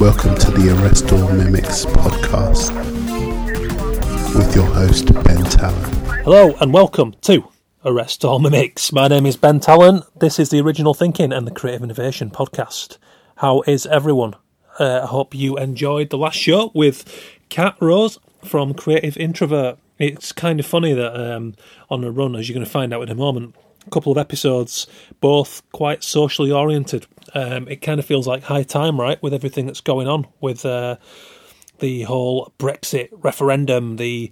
Welcome to the Arrest All Mimics podcast with your host, Ben Talon. Hello and welcome to Arrest All Mimics. My name is Ben Talon. This is the Original Thinking and the Creative Innovation podcast. How is everyone? Uh, I hope you enjoyed the last show with Kat Rose from Creative Introvert. It's kind of funny that um, on a run, as you're going to find out in a moment, couple of episodes, both quite socially oriented. Um, it kind of feels like high time, right, with everything that's going on with uh, the whole Brexit referendum, the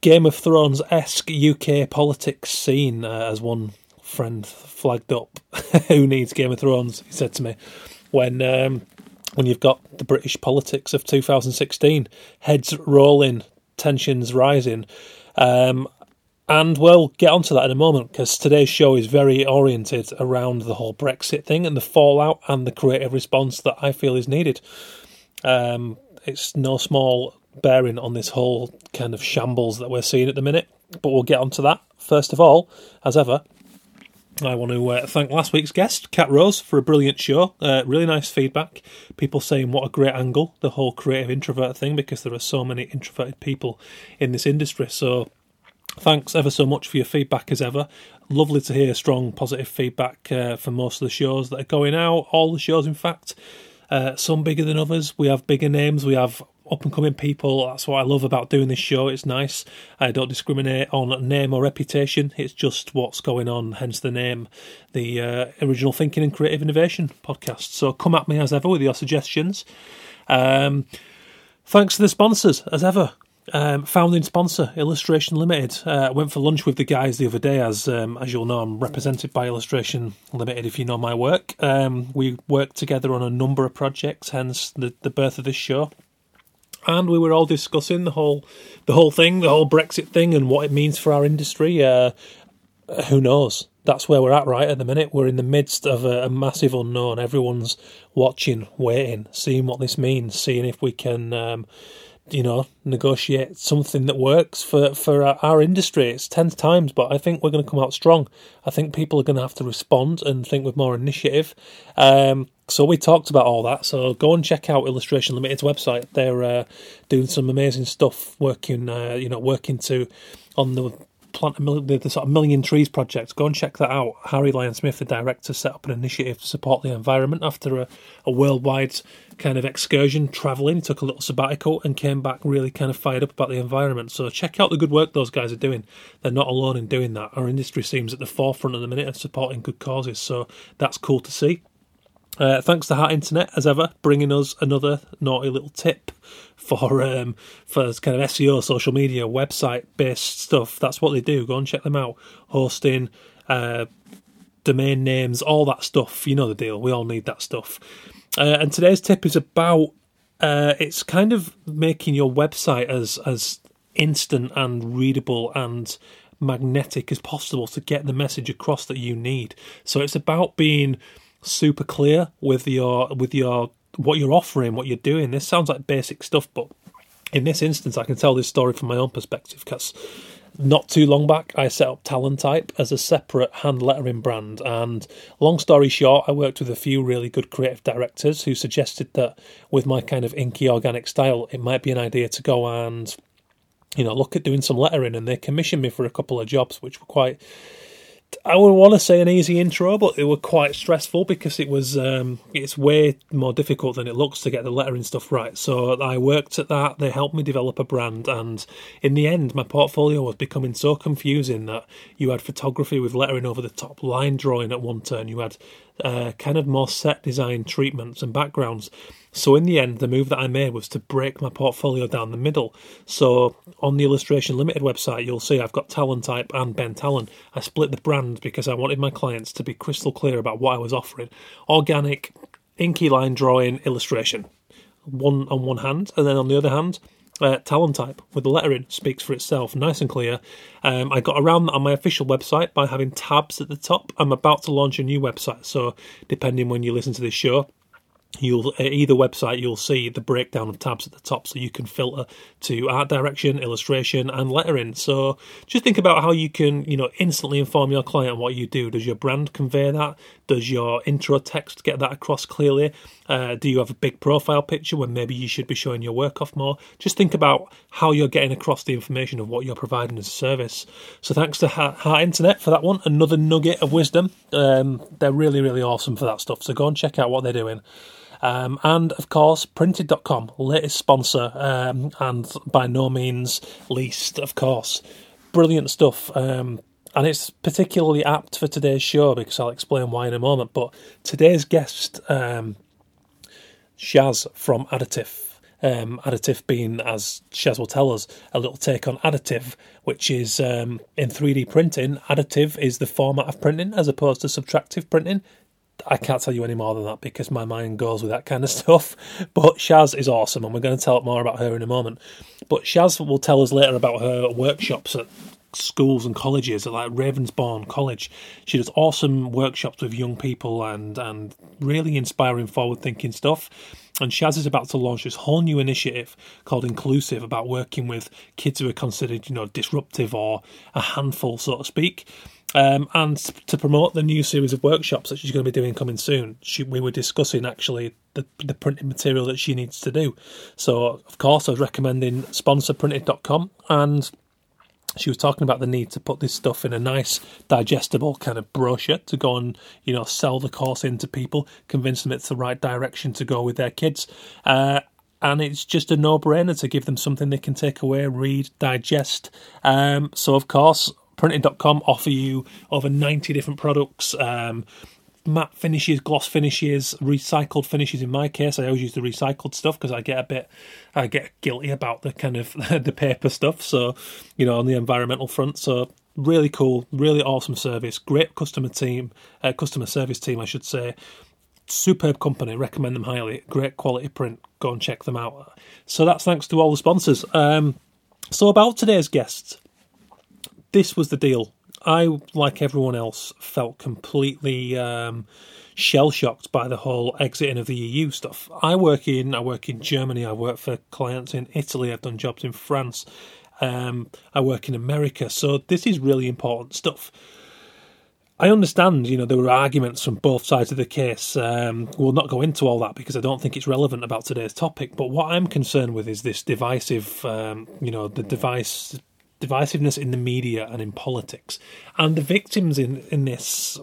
Game of Thrones esque UK politics scene, uh, as one friend flagged up. Who needs Game of Thrones? He said to me when. Um, when you've got the British politics of 2016, heads rolling, tensions rising, um, and we'll get onto that in a moment because today's show is very oriented around the whole Brexit thing and the fallout and the creative response that I feel is needed. Um, it's no small bearing on this whole kind of shambles that we're seeing at the minute, but we'll get onto that. First of all, as ever, I want to uh, thank last week's guest, Kat Rose, for a brilliant show. Uh, really nice feedback. People saying what a great angle, the whole creative introvert thing, because there are so many introverted people in this industry. So Thanks ever so much for your feedback as ever. Lovely to hear strong, positive feedback uh, for most of the shows that are going out. All the shows, in fact. Uh, some bigger than others. We have bigger names. We have up and coming people. That's what I love about doing this show. It's nice. I don't discriminate on name or reputation. It's just what's going on. Hence the name, the uh, Original Thinking and Creative Innovation podcast. So come at me as ever with your suggestions. Um, thanks to the sponsors as ever. Um, founding sponsor, Illustration Limited. Uh, went for lunch with the guys the other day, as um, as you'll know, I'm represented by Illustration Limited. If you know my work, um, we worked together on a number of projects, hence the, the birth of this show. And we were all discussing the whole the whole thing, the whole Brexit thing, and what it means for our industry. Uh, who knows? That's where we're at right at the minute. We're in the midst of a, a massive unknown. Everyone's watching, waiting, seeing what this means, seeing if we can um, you know, negotiate something that works for, for our, industry. It's 10 times, but I think we're going to come out strong. I think people are going to have to respond and think with more initiative. Um, so we talked about all that. So go and check out Illustration Limited's website. They're uh, doing some amazing stuff, working, uh, you know, working to on the plant a million, the, the, sort of Million Trees project. Go and check that out. Harry Lyon Smith, the director, set up an initiative to support the environment after a, a worldwide kind of excursion traveling. He took a little sabbatical and came back really kind of fired up about the environment. So check out the good work those guys are doing. They're not alone in doing that. Our industry seems at the forefront at the minute of supporting good causes. So that's cool to see. Uh, thanks to Heart Internet as ever, bringing us another naughty little tip for um, for kind of SEO, social media, website based stuff. That's what they do. Go and check them out. Hosting, uh, domain names, all that stuff. You know the deal. We all need that stuff. Uh, and today's tip is about uh, it's kind of making your website as as instant and readable and magnetic as possible to get the message across that you need. So it's about being super clear with your with your what you're offering, what you're doing. This sounds like basic stuff, but in this instance, I can tell this story from my own perspective because not too long back, I set up Talon Type as a separate hand lettering brand. And long story short, I worked with a few really good creative directors who suggested that with my kind of inky organic style, it might be an idea to go and you know look at doing some lettering. And they commissioned me for a couple of jobs, which were quite I would want to say an easy intro, but it were quite stressful because it was um, it's way more difficult than it looks to get the lettering stuff right. So I worked at that. They helped me develop a brand, and in the end, my portfolio was becoming so confusing that you had photography with lettering over the top, line drawing at one turn. You had uh, kind of more set design treatments and backgrounds. So in the end, the move that I made was to break my portfolio down the middle. So on the Illustration Limited website, you'll see I've got Talon Type and Ben Talon. I split the brand because I wanted my clients to be crystal clear about what I was offering: organic, inky line drawing, illustration. One on one hand, and then on the other hand, uh, Talontype with the lettering speaks for itself, nice and clear. Um, I got around that on my official website by having tabs at the top. I'm about to launch a new website, so depending when you listen to this show, you'll at either website you'll see the breakdown of tabs at the top so you can filter to art direction illustration and lettering. So just think about how you can you know instantly inform your client what you do. Does your brand convey that? Does your intro text get that across clearly? Uh, do you have a big profile picture when maybe you should be showing your work off more? Just think about how you're getting across the information of what you're providing as a service. So thanks to heart internet for that one. Another nugget of wisdom. Um, they're really really awesome for that stuff. So go and check out what they're doing um, and of course, printed.com, latest sponsor, um, and by no means least, of course. Brilliant stuff. Um, and it's particularly apt for today's show because I'll explain why in a moment. But today's guest, um, Shaz from Addatif. Um, Addatif being, as Shaz will tell us, a little take on additive, which is um, in 3D printing. Additive is the format of printing as opposed to subtractive printing. I can't tell you any more than that because my mind goes with that kind of stuff. But Shaz is awesome, and we're going to tell more about her in a moment. But Shaz will tell us later about her workshops at schools and colleges, at like Ravensbourne College. She does awesome workshops with young people and and really inspiring, forward thinking stuff. And Shaz is about to launch this whole new initiative called Inclusive about working with kids who are considered, you know, disruptive or a handful, so to speak. Um, and to promote the new series of workshops that she's going to be doing coming soon, she, we were discussing actually the, the printing material that she needs to do. So, of course, I was recommending sponsorprinted.com and she was talking about the need to put this stuff in a nice digestible kind of brochure to go and you know sell the course into people convince them it's the right direction to go with their kids uh, and it's just a no-brainer to give them something they can take away read digest um, so of course printed.com offer you over 90 different products um, matte finishes, gloss finishes, recycled finishes. In my case, I always use the recycled stuff because I get a bit, I get guilty about the kind of the paper stuff. So, you know, on the environmental front. So, really cool, really awesome service, great customer team, uh, customer service team, I should say. Superb company, recommend them highly. Great quality print. Go and check them out. So that's thanks to all the sponsors. Um, so about today's guests, this was the deal. I, like everyone else, felt completely um, shell shocked by the whole exiting of the EU stuff. I work in I work in Germany. I work for clients in Italy. I've done jobs in France. Um, I work in America. So this is really important stuff. I understand, you know, there were arguments from both sides of the case. Um, we'll not go into all that because I don't think it's relevant about today's topic. But what I'm concerned with is this divisive, um, you know, the device divisiveness in the media and in politics. And the victims in, in this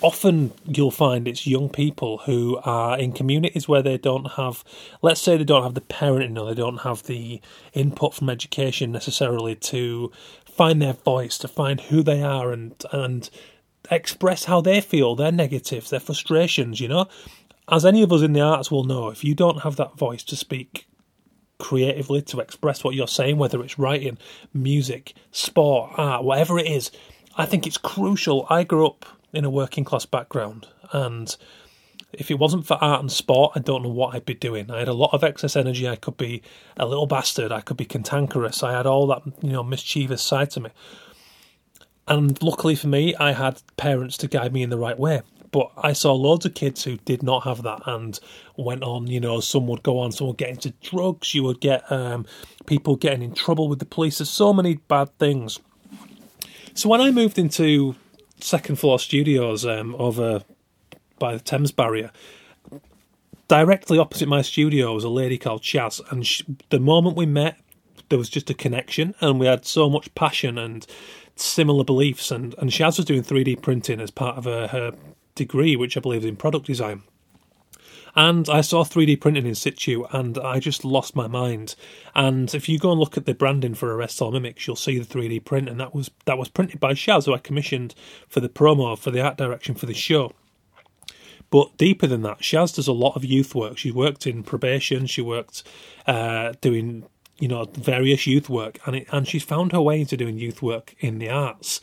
often you'll find it's young people who are in communities where they don't have let's say they don't have the parenting or they don't have the input from education necessarily to find their voice to find who they are and and express how they feel their negatives their frustrations you know as any of us in the arts will know if you don't have that voice to speak creatively to express what you're saying, whether it's writing, music, sport, art, whatever it is. I think it's crucial. I grew up in a working class background, and if it wasn't for art and sport, I don't know what I'd be doing. I had a lot of excess energy. I could be a little bastard. I could be cantankerous. I had all that, you know, mischievous side to me. And luckily for me, I had parents to guide me in the right way. But I saw loads of kids who did not have that and went on, you know, some would go on, some would get into drugs, you would get um, people getting in trouble with the police. There's so many bad things. So when I moved into second floor studios um, over by the Thames barrier, directly opposite my studio was a lady called Shaz, and she, the moment we met, there was just a connection, and we had so much passion and similar beliefs. And and Shaz was doing 3D printing as part of her, her degree, which I believe is in product design. And I saw 3D printing in situ and I just lost my mind. And if you go and look at the branding for Arrest All Mimics, you'll see the 3D print and that was that was printed by Shaz, who I commissioned for the promo, for the art direction for the show. But deeper than that, Shaz does a lot of youth work. She worked in probation, she worked uh, doing you know various youth work, and it, and she's found her way into doing youth work in the arts.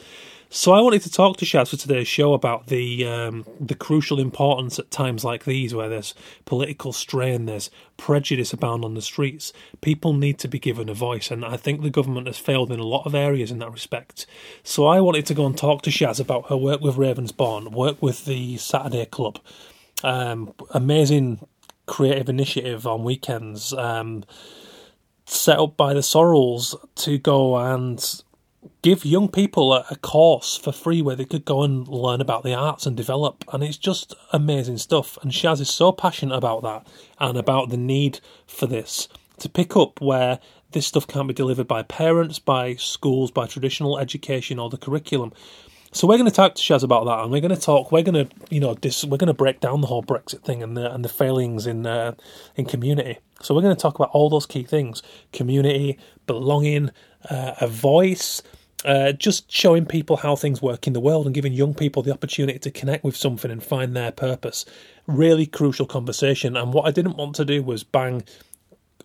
So I wanted to talk to Shaz for today's show about the um, the crucial importance at times like these, where there's political strain, there's prejudice abound on the streets. People need to be given a voice, and I think the government has failed in a lot of areas in that respect. So I wanted to go and talk to Shaz about her work with Ravensbourne, work with the Saturday Club. Um, amazing creative initiative on weekends um, set up by the Sorrells to go and give young people a, a, course for free where they could go and learn about the arts and develop. And it's just amazing stuff. And Shaz is so passionate about that and about the need for this to pick up where this stuff can't be delivered by parents, by schools, by traditional education or the curriculum. So we're going to talk to Shaz about that, and we're going to talk. We're going to, you know, this, we're going to break down the whole Brexit thing and the and the failings in uh, in community. So we're going to talk about all those key things: community, belonging, uh, a voice, uh, just showing people how things work in the world and giving young people the opportunity to connect with something and find their purpose. Really crucial conversation. And what I didn't want to do was bang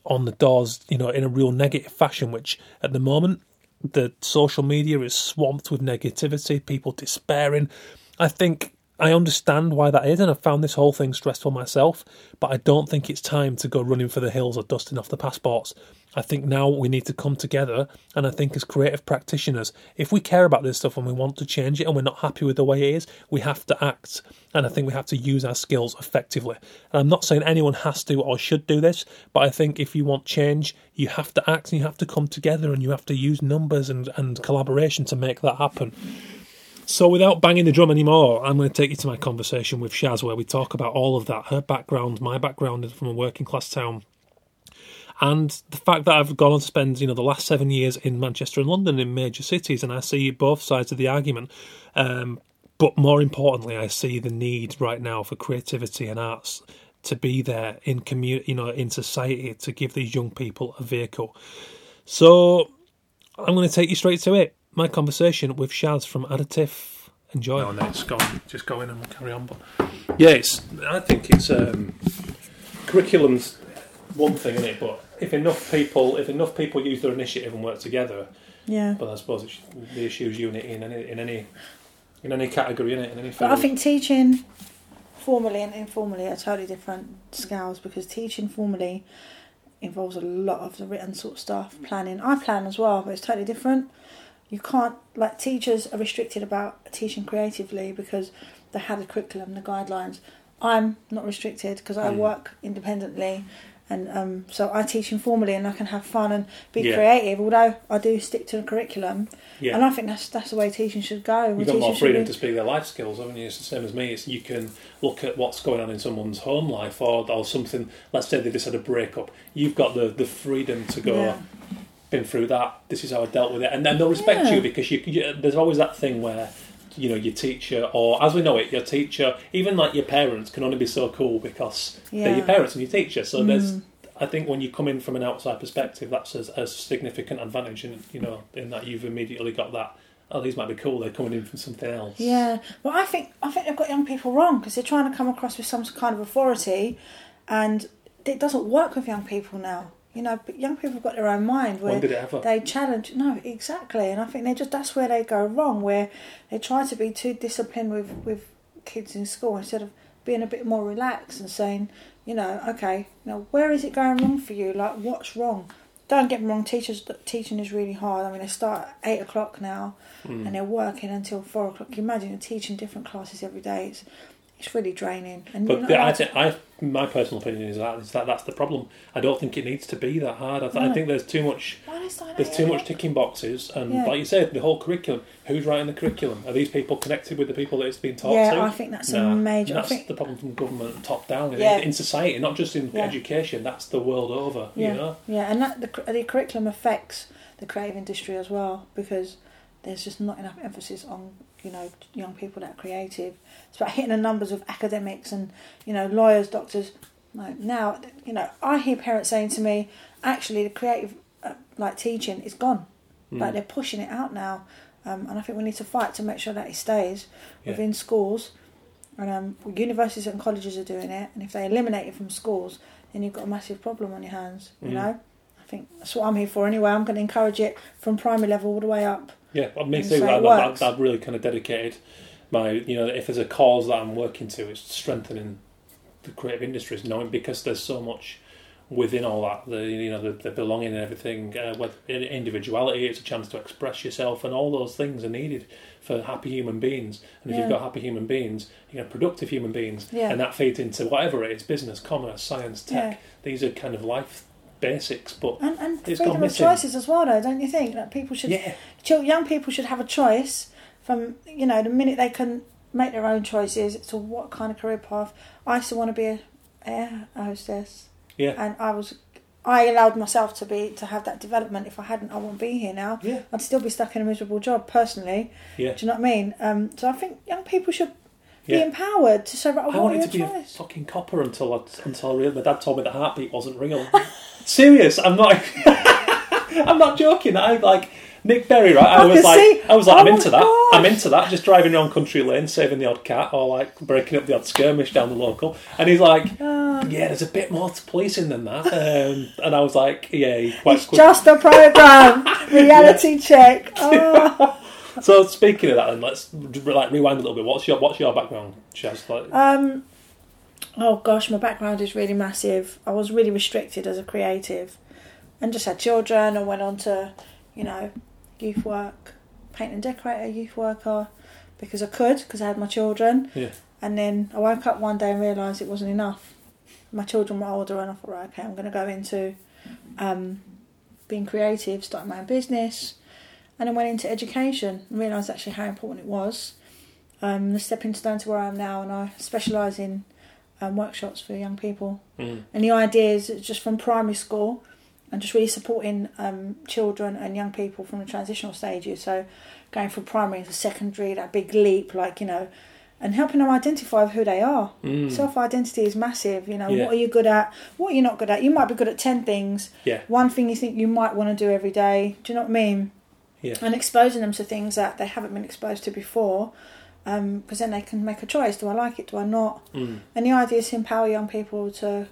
on the doors, you know, in a real negative fashion, which at the moment the social media is swamped with negativity, people despairing. I think I understand why that is, and I've found this whole thing stressful myself, but I don't think it's time to go running for the hills or dusting off the passports. I think now we need to come together, and I think as creative practitioners, if we care about this stuff and we want to change it and we're not happy with the way it is, we have to act, and I think we have to use our skills effectively. And I'm not saying anyone has to or should do this, but I think if you want change, you have to act and you have to come together and you have to use numbers and, and collaboration to make that happen. So, without banging the drum anymore, I'm going to take you to my conversation with Shaz, where we talk about all of that her background, my background from a working class town, and the fact that I've gone on to spend you know the last seven years in Manchester and London in major cities, and I see both sides of the argument. Um, but more importantly, I see the need right now for creativity and arts to be there in community, you know, in society to give these young people a vehicle. So I'm going to take you straight to it. My conversation with Shaz from Addatif. Enjoy. No, no, it's gone. Just go in and carry on. But yeah, it's. I think it's um, curriculum's one thing, isn't it? But if enough people, if enough people use their initiative and work together, yeah. But I suppose it's the issues unity in any in any in any category, in it, in any. Field. But I think teaching formally and informally are totally different scales because teaching formally involves a lot of the written sort of stuff, planning. I plan as well, but it's totally different. You can't like teachers are restricted about teaching creatively because they have the curriculum, the guidelines. I'm not restricted because I mm. work independently and um, so I teach informally and I can have fun and be yeah. creative. Although I do stick to the curriculum, yeah. and I think that's that's the way teaching should go. You've got more freedom be... to speak their life skills, haven't you? It's the same as me. It's you can look at what's going on in someone's home life or or something. Let's say they just had a breakup. You've got the the freedom to go. Yeah. Been through that. This is how I dealt with it, and then they'll respect you because you, you. There's always that thing where you know your teacher or as we know it your teacher even like your parents can only be so cool because yeah. they're your parents and your teacher so mm. there's I think when you come in from an outside perspective that's a, a significant advantage in you know in that you've immediately got that oh these might be cool they're coming in from something else yeah well I think I think they've got young people wrong because they're trying to come across with some kind of authority and it doesn't work with young people now you know, young people have got their own mind where they challenge. No, exactly, and I think they just that's where they go wrong, where they try to be too disciplined with with kids in school instead of being a bit more relaxed and saying, you know, okay, you know, where is it going wrong for you? Like, what's wrong? Don't get me wrong, teachers teaching is really hard. I mean, they start at eight o'clock now, mm. and they're working until four o'clock. You imagine you're teaching different classes every day. It's it's really draining. And but the, I, th- I, my personal opinion is that is that that's the problem. I don't think it needs to be that hard. I, th- no. I think there's too much. There's too much ticking boxes, and yeah. like you said, the whole curriculum. Who's writing the curriculum? Are these people connected with the people that it's being taught yeah, to? Yeah, I think that's a major. That's think... the problem from government top down yeah. in, in society, not just in education. That's the world over. Yeah, you know? yeah, and that the the curriculum affects the creative industry as well because there's just not enough emphasis on you know young people that are creative. It's about hitting the numbers of academics and you know lawyers, doctors. Like now, you know, I hear parents saying to me, actually, the creative uh, like teaching is gone. Mm. Like they're pushing it out now, um, and I think we need to fight to make sure that it stays yeah. within schools. And um, universities and colleges are doing it, and if they eliminate it from schools, then you've got a massive problem on your hands. You mm. know, think that's what I'm here for. Anyway, I'm going to encourage it from primary level all the way up. Yeah, me too. I, I've, I've really kind of dedicated my, you know, if there's a cause that I'm working to, it's strengthening the creative industries, knowing because there's so much within all that, the you know the, the belonging and everything, uh, with individuality, it's a chance to express yourself, and all those things are needed for happy human beings. And if Yeah. you've got happy human beings, you have productive human beings, Yeah. and that feeds into whatever it is: business, commerce, science, tech. Yeah. These are kind of life basics, but And, and It's freedom of choices as well, though, don't you think? That people should, yeah, young people should have a choice from, you know, the minute they can make their own choices to what kind of career path. I used to want to be a air hostess, yeah, and I was, I allowed myself to be to have that development. If I hadn't, I wouldn't be here now. yeah, I'd still be stuck in a miserable job personally. yeah. Do you know what I mean? Um, so I think young people should be empowered to say, right, I are wanted to be a fucking copper until I, until I realized my dad told me the heartbeat wasn't real. Serious, I'm not. I'm not joking. I like Nick Berry, right? I, I was like, see- I was like, oh I'm into that. gosh. I'm into that. Just driving around country lane, saving the odd cat, or like breaking up the odd skirmish down the local. And he's like, Ah. Yeah, there's a bit more to policing than that. Um, and I was like, Yeah, quite It's quick. just a program. Reality check. Oh. So speaking of that, then let's like rewind a little bit. What's your What's your background, Shaz? Like, Um, oh gosh, my background is really massive. I was really restricted as a creative, and just had children. I went on to, you know, youth work, paint and decorator, youth worker, because I could, because I had my children. Yeah. And then I woke up one day and realised it wasn't enough. My children were older, and I thought, right, okay, I'm going to go into um, being creative, starting my own business, and then went into education and realised actually how important it was um, the stepping stone to where I am now, and I specialise in um, workshops for young people. mm, And the idea is just from primary school and just really supporting um, children and young people from the transitional stages. So going from primary to secondary, that big leap, like, you know, and helping them identify who they are. mm, Self identity is massive. You know, Yeah. what are you good at? What are you not good at? You might be good at 10 things. yeah, One thing you think you might want to do every day. Do you know what I mean? Yeah, and exposing them to things that they haven't been exposed to before because then they can make a choice do i like it do i not? Mm, and the idea is to empower young people to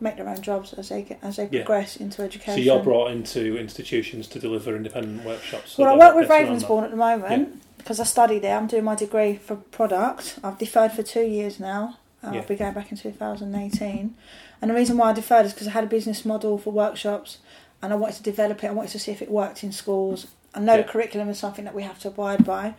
make their own jobs as they get, as they Yeah. progress into education So you're brought into institutions to deliver independent workshops. well i work with gets around that. ravensbourne at the moment because i study there. I'm doing my degree for product. I've deferred for two years now. Uh, Yeah. i'll be going back in 2018 and the reason why i deferred is because i had a business model for workshops and i wanted to develop it. I wanted to see if it worked in schools i know Yeah. the curriculum is something that we have to abide by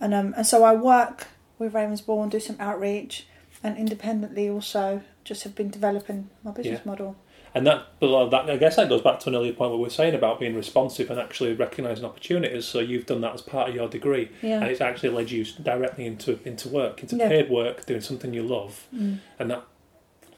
and um, and so i work with ravensbourne do some outreach and independently also just have been developing my business Yeah. model And that, that, I guess that goes back to an earlier point where we were saying about being responsive and actually recognising opportunities. So you've done that as part of your degree, yeah and it's actually led you directly into into work, into Yeah. paid work, doing something you love, Mm. and that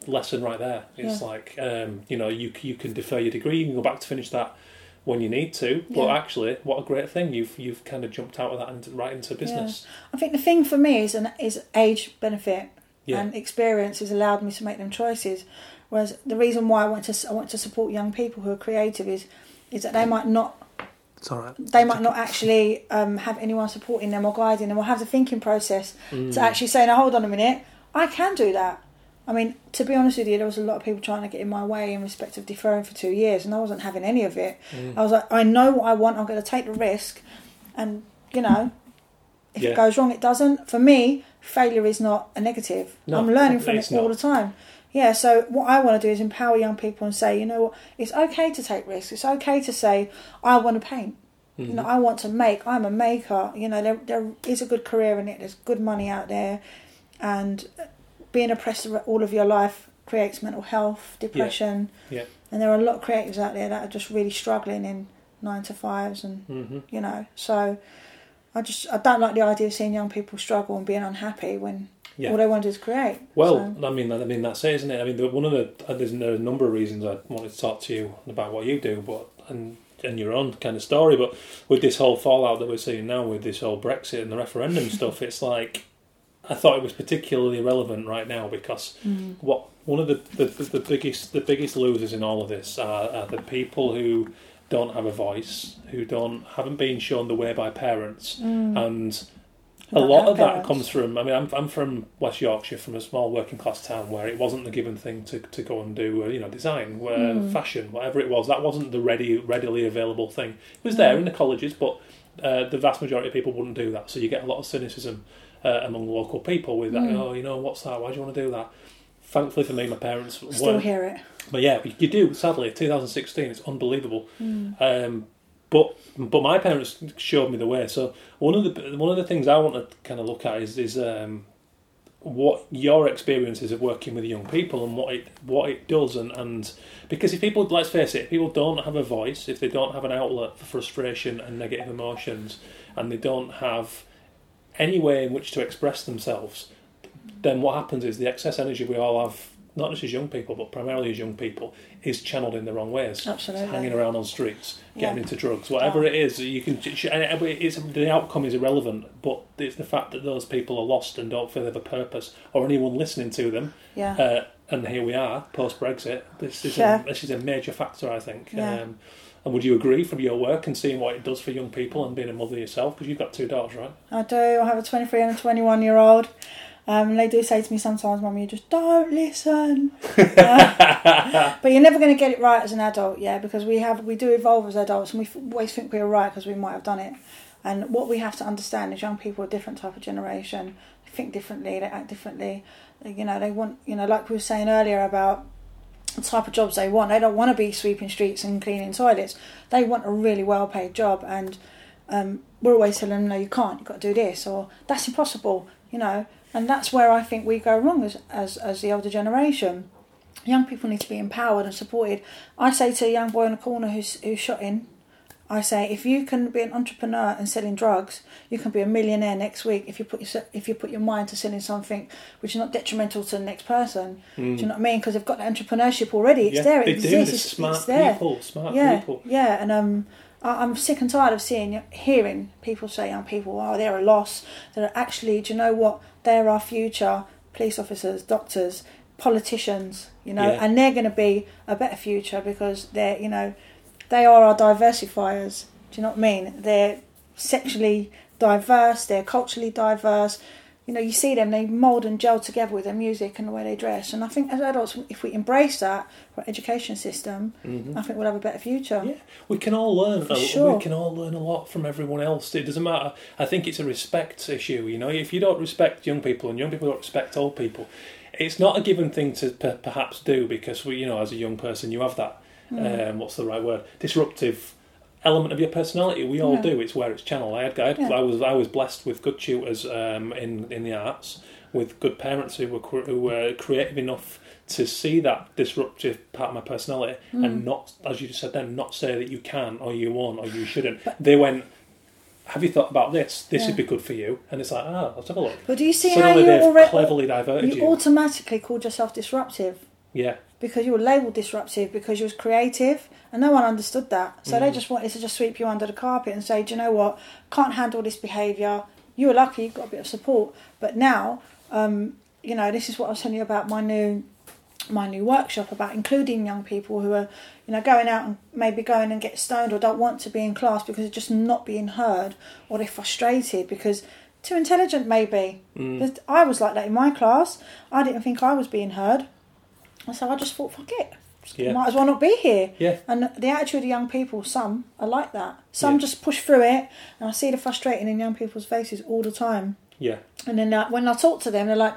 lesson right there. It's like um, you know you you can defer your degree, you can go back to finish that when you need to. But Yeah. actually, what a great thing you've you've kind of jumped out of that and right into business. I think the thing for me is an is age benefit Yeah, and experience has allowed me to make them choices. Whereas the reason why I want to I want to support young people who are creative is is that they might not it's all right. they might not actually um, have anyone supporting them or guiding them or have the thinking process Mm. to actually say, "Now hold on a minute, I can do that." I mean, to be honest with you, there was a lot of people trying to get in my way in respect of deferring for two years, and I wasn't having any of it. Mm. I was like, I know what I want. I'm going to take the risk, and you know, if Yeah. it goes wrong, it doesn't. For me, failure is not a negative. No, I'm learning from it all not. the time. Yeah, so what I want to do is empower young people and say, you know what, it's okay to take risks. It's okay to say, I want to paint. You Mm-hmm. know, I want to make. I'm a maker. You know, there there is a good career in it. There's good money out there, and being oppressed all of your life creates mental health, depression. Yeah. And there are a lot of creatives out there that are just really struggling in nine to fives, and hmm you know, so I just I don't like the idea of seeing young people struggle and being unhappy when Yeah. all they want to do is create. Well, So, I mean, I mean that's it, isn't it? I mean, one of the uh, there's a number of reasons I wanted to talk to you about what you do, but and and your own kind of story. But with this whole fallout that we're seeing now, with this whole Brexit and the referendum stuff, it's like I thought it was particularly relevant right now because mm, what one of the, the the biggest the biggest losers in all of this are, are the people who don't have a voice, who don't haven't been shown the way by parents, mm, and a Not lot of that comes from. I mean, I'm I'm from West Yorkshire, from a small working class town where it wasn't the given thing to, to go and do, uh, you know, design, uh, Mm. fashion, whatever it was. That wasn't the ready readily available thing. It was there Mm. in the colleges, but uh, the vast majority of people wouldn't do that. So you get a lot of cynicism uh, among local people with that. Mm. Oh, you know, what's that? Why do you want to do that? thankfully for me, my parents Still weren't. hear it. But yeah, you do. Sadly, 2016, it's unbelievable. Hmm. Um, but but my parents showed me the way. So one of the one of the things I want to kind of look at is is um, what your experiences of working with young people and what it what it does and, and because if people let's face it, if people don't have a voice, if they don't have an outlet for frustration and negative emotions, and they don't have any way in which to express themselves, then what happens is the excess energy we all have, not just as young people, but primarily as young people, is channeled in the wrong ways. Absolutely. Hanging around on streets, getting Yeah. into drugs, whatever Yeah. it is, you can. It's, the outcome is irrelevant, but it's the fact that those people are lost and don't feel they have a purpose, or anyone listening to them. Yeah. Uh, and here we are, post Brexit. This is Yeah. a, this is a major factor, I think. Yeah. Um, and would you agree from your work and seeing what it does for young people and being a mother yourself? Because you've got two daughters, right? I do. I have a 23 and a 21 year old. Um, and they do say to me sometimes, Mummy, you just don't listen. Uh, but you're never going to get it right as an adult, yeah, because we have we do evolve as adults and we f- always think we're right because we might have done it. And what we have to understand is young people are a different type of generation. They think differently, they act differently. You know, they want, you know, like we were saying earlier about the type of jobs they want. They don't want to be sweeping streets and cleaning toilets. They want a really well paid job, and um, we're always telling them, no, you can't. You've got to do this, or that's impossible. You know, and that's where I think we go wrong as as as the older generation. Young people need to be empowered and supported. I say to a young boy in the corner who's who's shot in, I say, if you can be an entrepreneur and selling drugs, you can be a millionaire next week if you put your, if you put your mind to selling something which is not detrimental to the next person. Do you know what I mean? Because they've got the entrepreneurship already. It's yeah, there. It they exists. do. It's, smart it's there. people, smart yeah, people. yeah. And um, I, I'm sick and tired of seeing, hearing people say, young people, oh, they're a loss. They're actually, do you know what? They're our future. Police officers, doctors, politicians. You know, Yeah. and they're going to be a better future because they're, you know, they are our diversifiers. Do you know what I mean? They're sexually diverse, they're culturally diverse. You know, you see them, they mould and gel together with their music and the way they dress. And I think as adults, if we embrace that for our education system, I think we'll have a better future. Mm-hmm. Yeah, we can all learn. For sure. We can all learn a lot from everyone else. It doesn't matter. I think it's a respect issue. You know, if you don't respect young people and young people don't respect old people, it's not a given thing to per- perhaps do because we, you know, as a young person, you have that. Mm. Um, what's the right word? Disruptive element of your personality. We all Yeah. do. It's where it's channeled. I had, I, had, Yeah. I was I was blessed with good tutors um, in in the arts, with good parents who were who were creative enough to see that disruptive part of my personality Mm. and not, as you just said then, not say that you can or you won't or you shouldn't. they went, "Have you thought about this? This Yeah. would be good for you." And it's like, ah, let's have a look. But do you see Suddenly how you already cleverly diverted you you. automatically called yourself disruptive yeah, because you were labelled disruptive because you was creative and no one understood that. So they Mm. just wanted to just sweep you under the carpet and say, Do you know what? Can't handle this behaviour. You were lucky, you got a bit of support. But now, um, you know, this is what I was telling you about my new my new workshop about including young people who are, you know, going out and maybe going and get stoned or don't want to be in class because they're just not being heard or they're frustrated because too intelligent maybe. Mm. I was like that in my class. I didn't think I was being heard. And so I just thought, fuck it. Yeah. Might as well not be here. yeah, And the attitude of young people, some are like that. Some Yeah. just push through it. And I see the frustrating in young people's faces all the time. yeah. And then uh, when I talk to them, they're like,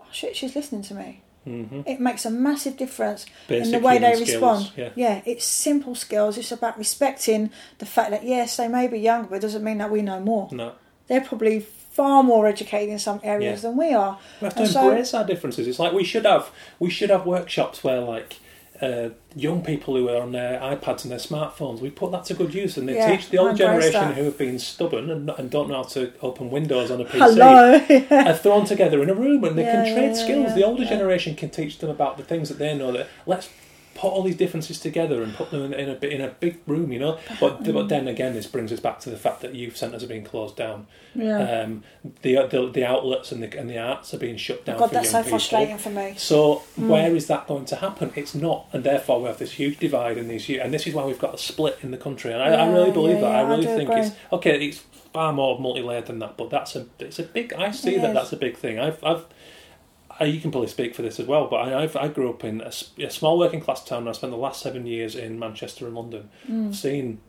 oh shit, she's listening to me. hmm It makes a massive difference Basic in the way they skills, respond. yeah. it's simple skills. It's about respecting the fact that, yes, they may be younger, but it doesn't mean that we know more. No, They're probably far more educated in some areas Yeah. than we are. we have to And so- embrace our differences. It's like we should have we should have workshops where like. Uh, young people who are on their iPads and their smartphones, we put that to good use, and they Yeah, teach the old generation that. who have been stubborn and, and don't know how to open Windows on a PC. Hello. are thrown together in a room and they Yeah, can trade skills. the older generation can teach them about the things that they know. That let's put all these differences together and put them in, in a in a big room, you know. But Mm. but then again, this brings us back to the fact that youth centres are being closed down. yeah. Um, the, the the outlets and the and the arts are being shut down. God, for that's so people. frustrating for me. So Mm. where is that going to happen? It's not, and therefore we have this huge divide in these, and this is why we've got a split in the country. And I, I really believe yeah, that. I yeah, I really do think agree. it's okay. It's far more multi-layered than that, but that's a it's a big. I see It that is. that's a big thing. I've I've. I, you can probably speak for this as well, but I, I've, I grew up in a small working class town. and I spent the last seven years in Manchester and London. Mm. I've seen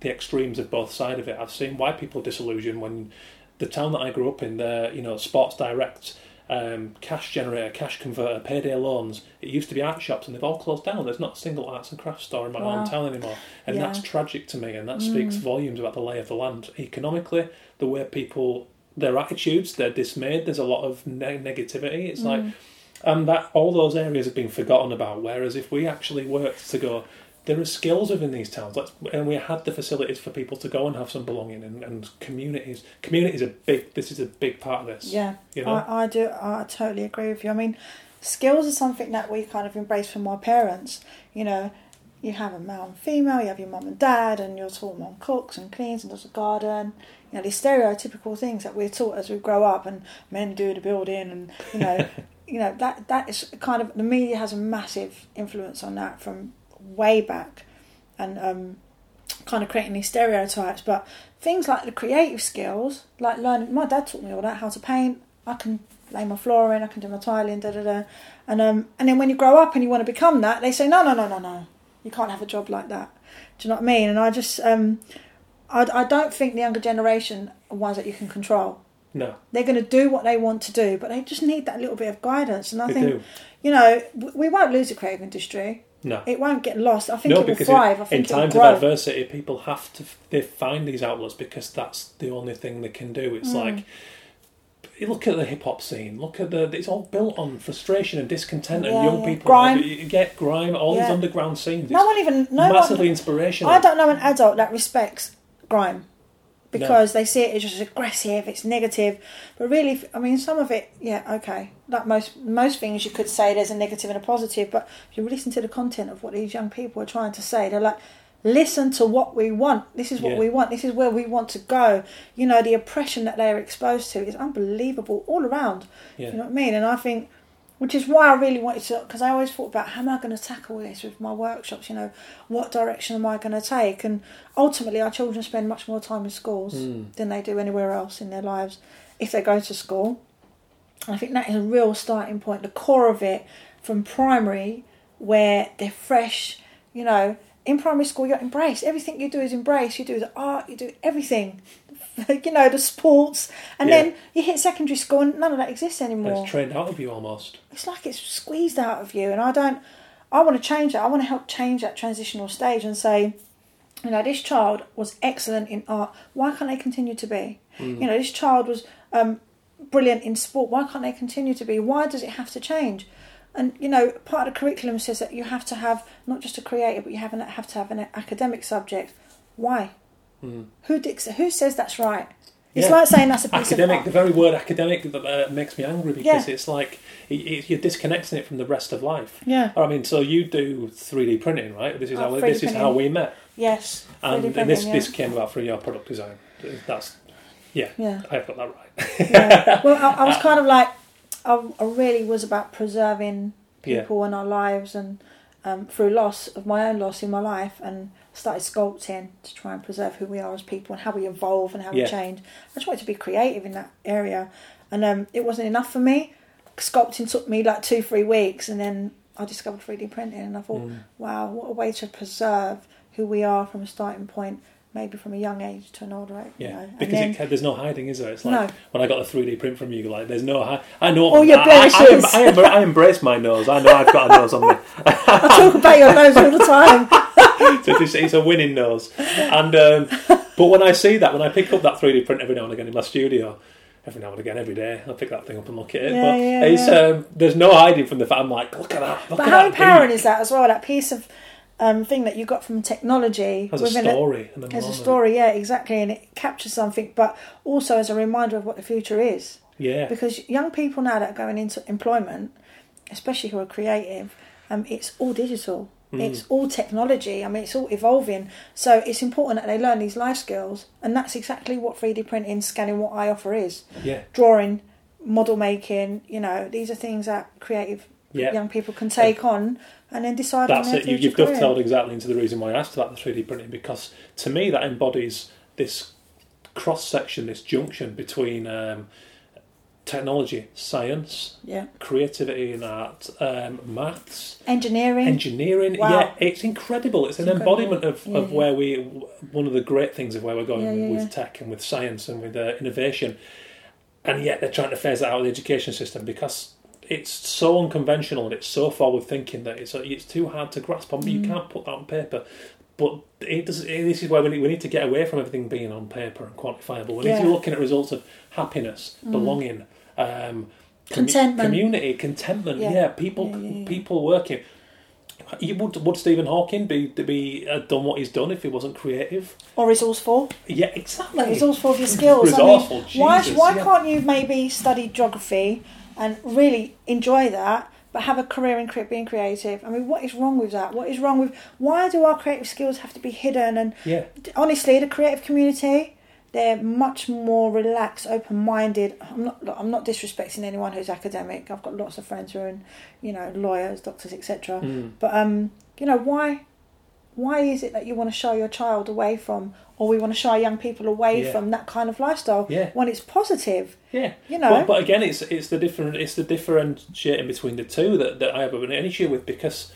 the extremes of both sides of it. I've seen why people are disillusioned when the town that I grew up in, the you know Sports Direct um, cash generator, cash converter, payday loans. It used to be art shops, and they've all closed down. There's not a single arts and crafts store in my Wow. hometown anymore, and Yeah. that's tragic to me. And that speaks volumes about the lay of the land economically, the way people, their attitudes, they're dismayed. There's a lot of ne- negativity. It's mm. like, and that all those areas have been forgotten about. Whereas if we actually worked to go. There are skills within these towns, Let's, and we had the facilities for people to go and have some belonging and, and communities. Communities are big. This is a big part of this. Yeah, You know? I, I do. I totally agree with you. I mean, skills are something that we kind of embrace from our parents. You know, you have a male and female, you have your mum and dad, and your taught mum cooks and cleans and does the garden. You know, these stereotypical things that we're taught as we grow up, and men do the building, and you know, you know that that is kind of the media has a massive influence on that from way back, and um, kind of creating these stereotypes. But things like the creative skills, like learning, my dad taught me all that, how to paint. I can lay my flooring, I can do my tiling, da da da. And um, and then when you grow up and you want to become that, they say no, no, no, no, no, you can't have a job like that. Do you know what I mean? And I just um, I I don't think the younger generation are ones that you can control. No, They're going to do what they want to do, but they just need that little bit of guidance. And I they think do. you know we won't lose the creative industry. No. It won't get lost. I think no, it will thrive. in, I think in it times of adversity, people have to they find these outlets because that's the only thing they can do. Mm. It's like you look at the hip hop scene. Look at the it's all built on frustration and discontent, Yeah, and young people Grime. You get grime. All these underground scenes. no one even no massively one. inspirational. I don't know an adult that respects grime because they see it as just aggressive, it's negative. But really, I mean, some of it, yeah, okay. Like most most things, you could say there's a negative and a positive. But if you listen to the content of what these young people are trying to say, they're like, listen to what we want. This is what Yeah. we want. This is where we want to go. You know, the oppression that they're exposed to is unbelievable all around. Yeah. You know what I mean? And I think, which is why I really wanted to, because I always thought about how am I going to tackle this with my workshops? You know, what direction am I going to take? And ultimately, our children spend much more time in schools hmm. than they do anywhere else in their lives if they go to school. And I think that is a real starting point, the core of it from primary, where they're fresh, you know. In primary school, you're embraced. Everything you do is embraced. You do the art, you do everything, you know, the sports. And Yeah. then you hit secondary school and none of that exists anymore It's trained out of you almost. it's like it's squeezed out of you and i don't i want to change that i want to help change that transitional stage and say you know this child was excellent in art why can't they continue to be you know this child was um, brilliant in sport why can't they continue to be why does it have to change and you know part of the curriculum says that you have to have not just a creative but you have, an, have to have an academic subject why who dictates who says that's right it's Yeah. like saying that's a piece academic. of The very word academic uh, makes me angry because Yeah. it's like it, it, you're disconnecting it from the rest of life. Yeah. I mean, so you do 3D printing, right? This is Oh, how 3D this is how we met, yes and, 3D and this printing, this yeah. came about through your product design. That's yeah, Yeah. I've got that right. yeah. Well, I, I was kind of like, I, I really was about preserving Yeah. people and our lives, and um, through loss of my own loss in my life, and started sculpting to try and preserve who we are as people and how we evolve and how Yeah. we change. I just wanted to be creative in that area, and um, it wasn't enough for me. Sculpting took me like two, three weeks, and then I discovered 3D printing, and I thought, Mm. wow, what a way to preserve who we are from a starting point. Maybe from a young age to an older age, you Yeah, know. Because then- it, there's no hiding, is there? It's like No. when I got the 3D print from you, like there's no. Hi- I know. All your I, I, I. I, I embrace my nose. I know I've got a nose on me. I talk about your nose all the time. so it's, it's a winning nose. And um, but when I see that, when I pick up that 3D print every now and again in my studio, every now and again, every day, I pick that thing up and look at it. Yeah, but yeah, it's yeah. Um, there's no hiding from the fact. I'm like, look at that. Look But at how empowering is that as well? That piece of um, thing that you got from technology Has a story. and a As a story, yeah, exactly, and it captures something, but also as a reminder of what the future is. Yeah. Because young people now that are going into employment, especially who are creative, um, it's all digital. Mm. It's all technology. I mean, it's all evolving. So it's important that they learn these life skills, and that's exactly what 3D printing, scanning what I offer is. Yeah. Drawing, model making. You know, these are things that creative Yeah. young people can take on and then decide That's it. You, career. dovetailed exactly into the reason why I asked about the 3D printing because to me that embodies this cross section, this junction between um, technology, science, Yeah, creativity and art, um, maths, engineering. engineering. Wow. Yeah, it's incredible. It's, It's an incredible. embodiment of, Yeah, of where we. One of the great things of where we're going Yeah, with, yeah, with yeah. tech and with science and with uh, innovation. and yet they're trying to phase that out of the education system because it's so unconventional and it's so forward thinking that it's it's too hard to grasp. on. You can't put that on paper. But it does. This is why we need, we need to get away from everything being on paper and quantifiable. We need to be looking at results of happiness, belonging, um, Contentment. community, contentment. Yeah, Yeah. people, Yeah, yeah, yeah. people working. You- Would would Stephen Hawking be be uh, done what he's done if he wasn't creative? Or resourceful. Yeah, exactly. resourceful of your skills. Resourceful, I mean, why Jesus, why yeah. can't you maybe study geography and really enjoy that, but have a career in being creative? I mean, what is wrong with that? What is wrong with why do our creative skills have to be hidden? And Yeah, honestly, the creative community. They're much more relaxed, open-minded. I'm not. look, I'm not disrespecting anyone who's academic. I've got lots of friends who are, in, you know, lawyers, doctors, etc. Mm. But um, you know, why why is it that you want to shy your child away from or we want to shy young people away Yeah. from that kind of lifestyle Yeah. when it's positive? yeah. You know. But, but again, it's it's the different it's the differentiating between the two that, that I have an issue with because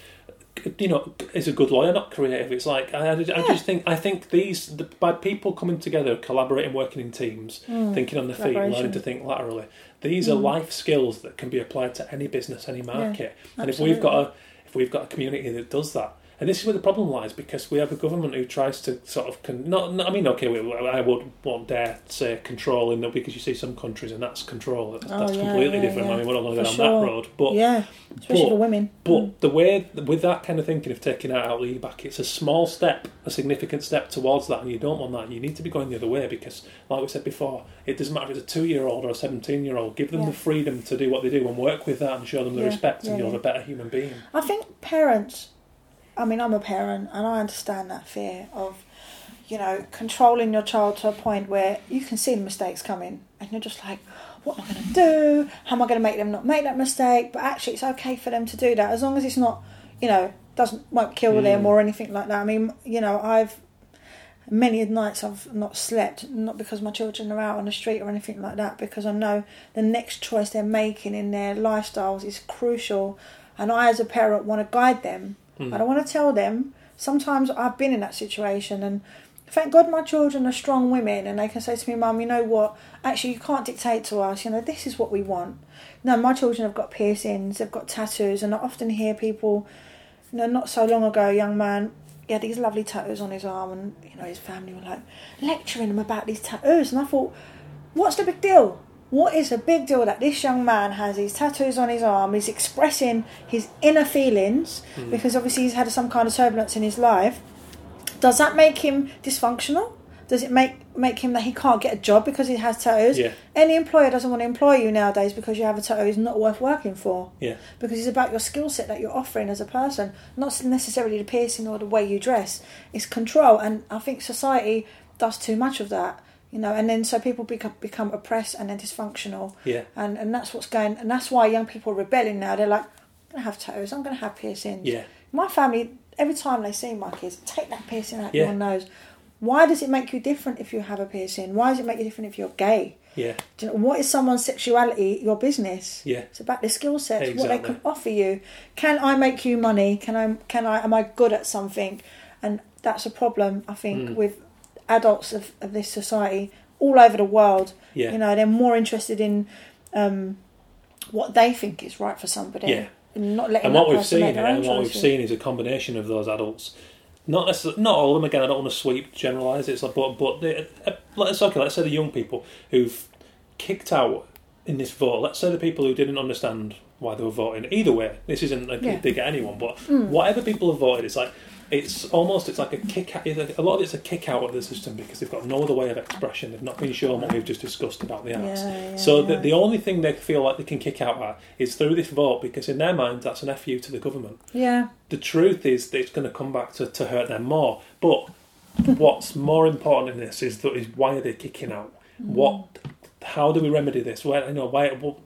you know is a good lawyer not creative? It's like I, I just think I think these the, by people coming together, collaborating, working in teams, mm. thinking on their feet, learning to think laterally. These are mm. life skills that can be applied to any business, any market. and if we've got a if we've got a community that does that. And this is where the problem lies because we have a government who tries to sort of con- not, not. I mean, okay, we, I would won't dare say control in that because you see some countries and that's control. That's, Oh, that's yeah, completely yeah, different. yeah. I mean, we're not going to go down that road. But yeah, especially but- for women. but Mm. the way with that kind of thinking of taking out out lead back, it's a small step, a significant step towards that, and you don't want that. You need to be going the other way because, like we said before, it doesn't matter if it's a two-year-old or a seventeen-year-old. Give them the freedom to do what they do and work with that, and show them the respect, and you're yeah. a better human being. I think parents. I mean, I'm a parent, and I understand that fear of, you know, controlling your child to a point where you can see the mistakes coming, and you're just like, what am I going to do? How am I going to make them not make that mistake? But actually, it's okay for them to do that as long as it's not, you know, doesn't won't kill Mm. them or anything like that. I mean, you know, I've many nights I've not slept, not because my children are out on the street or anything like that, because I know the next choice they're making in their lifestyles is crucial, and I, as a parent, want to guide them. Mm. I don't want to tell them. Sometimes I've been in that situation, and thank God my children are strong women, and they can say to me, "Mum, you know what? Actually, you can't dictate to us. You know, this is what we want." No, my children have got piercings, they've got tattoos, and I often hear people. You know, not so long ago, a young man he had these lovely tattoos on his arm, and you know his family were like lecturing him about these tattoos, and I thought, what's the big deal? What is the big deal that this young man has these tattoos on his arm? He's expressing his inner feelings hmm. because obviously he's had some kind of turbulence in his life. Does that make him dysfunctional? Does it make make him that he can't get a job because he has tattoos? Yeah. Any employer doesn't want to employ you nowadays because you have a tattoo is not worth working for Yeah, because it's about your skill set that you're offering as a person, not necessarily the piercing or the way you dress. It's control, and I think society does too much of that, you know. And then so people become become oppressed and then dysfunctional, yeah, and and that's what's going, and that's why young people are rebelling now. They're like, I'm gonna have tattoos, I'm gonna have piercings. yeah, My family, every time they see my kids, take that piercing out Yeah. your nose. Why does it make you different if you have a piercing? Why does it make you different if you're gay? yeah, Do you know, what is someone's sexuality? Your business. yeah. It's about their skill sets, what they can offer you. Can I make you money? Can I? Can I? Am I good at something? And that's a problem I think Mm. with adults of, of this society all over the world. Yeah. You know, they're more interested in um, what they think is right for somebody. Yeah. And not letting and what we've seen and what we've seen is a combination of those adults. Not necessarily, not all of them. Again, I don't want to sweep generalise. It's like, but but uh, let's okay. Let's say the young people who've kicked out in this vote. Let's say the people who didn't understand why they were voting. Either way, this isn't a Yeah. they get anyone. But Mm. whatever people have voted, it's like it's almost it's like a kick. out- A lot of it's a kick out of the system because they've got no other way of expression. They've not been shown what we've just discussed about the arts. Yeah, yeah, So yeah. the, the only thing they feel like they can kick out at is through this vote because in their minds that's an FU to the government. yeah, The truth is that it's going to come back to, to hurt them more. But what's more important in this is that is why are they kicking out? Mm. What? How do we remedy this? Where you know why? What,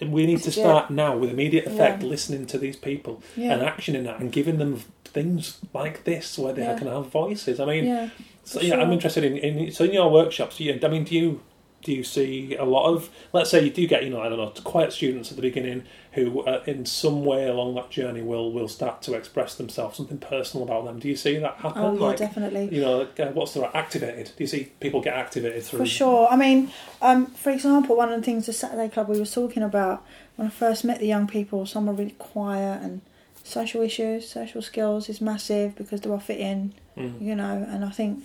we need to start now with immediate effect, Yeah. listening to these people Yeah. and actioning that, and giving them things like this where they Yeah. can have voices. I mean, yeah. so yeah, I'm interested in, in so in your workshops. You, I mean, do you Do you see a lot of, let's say you do get, you know, I don't know, quiet students at the beginning who, uh, in some way along that journey, will will start to express themselves, something personal about them. Do you see that happen? Oh, yeah, like, definitely. You know, uh, what's the right activated? Do you see people get activated through? For sure. I mean, um, for example, one of the things the Saturday Club we were talking about when I first met the young people, some are really quiet and social issues, social skills is massive because they all fit in, Mm. you know, and I think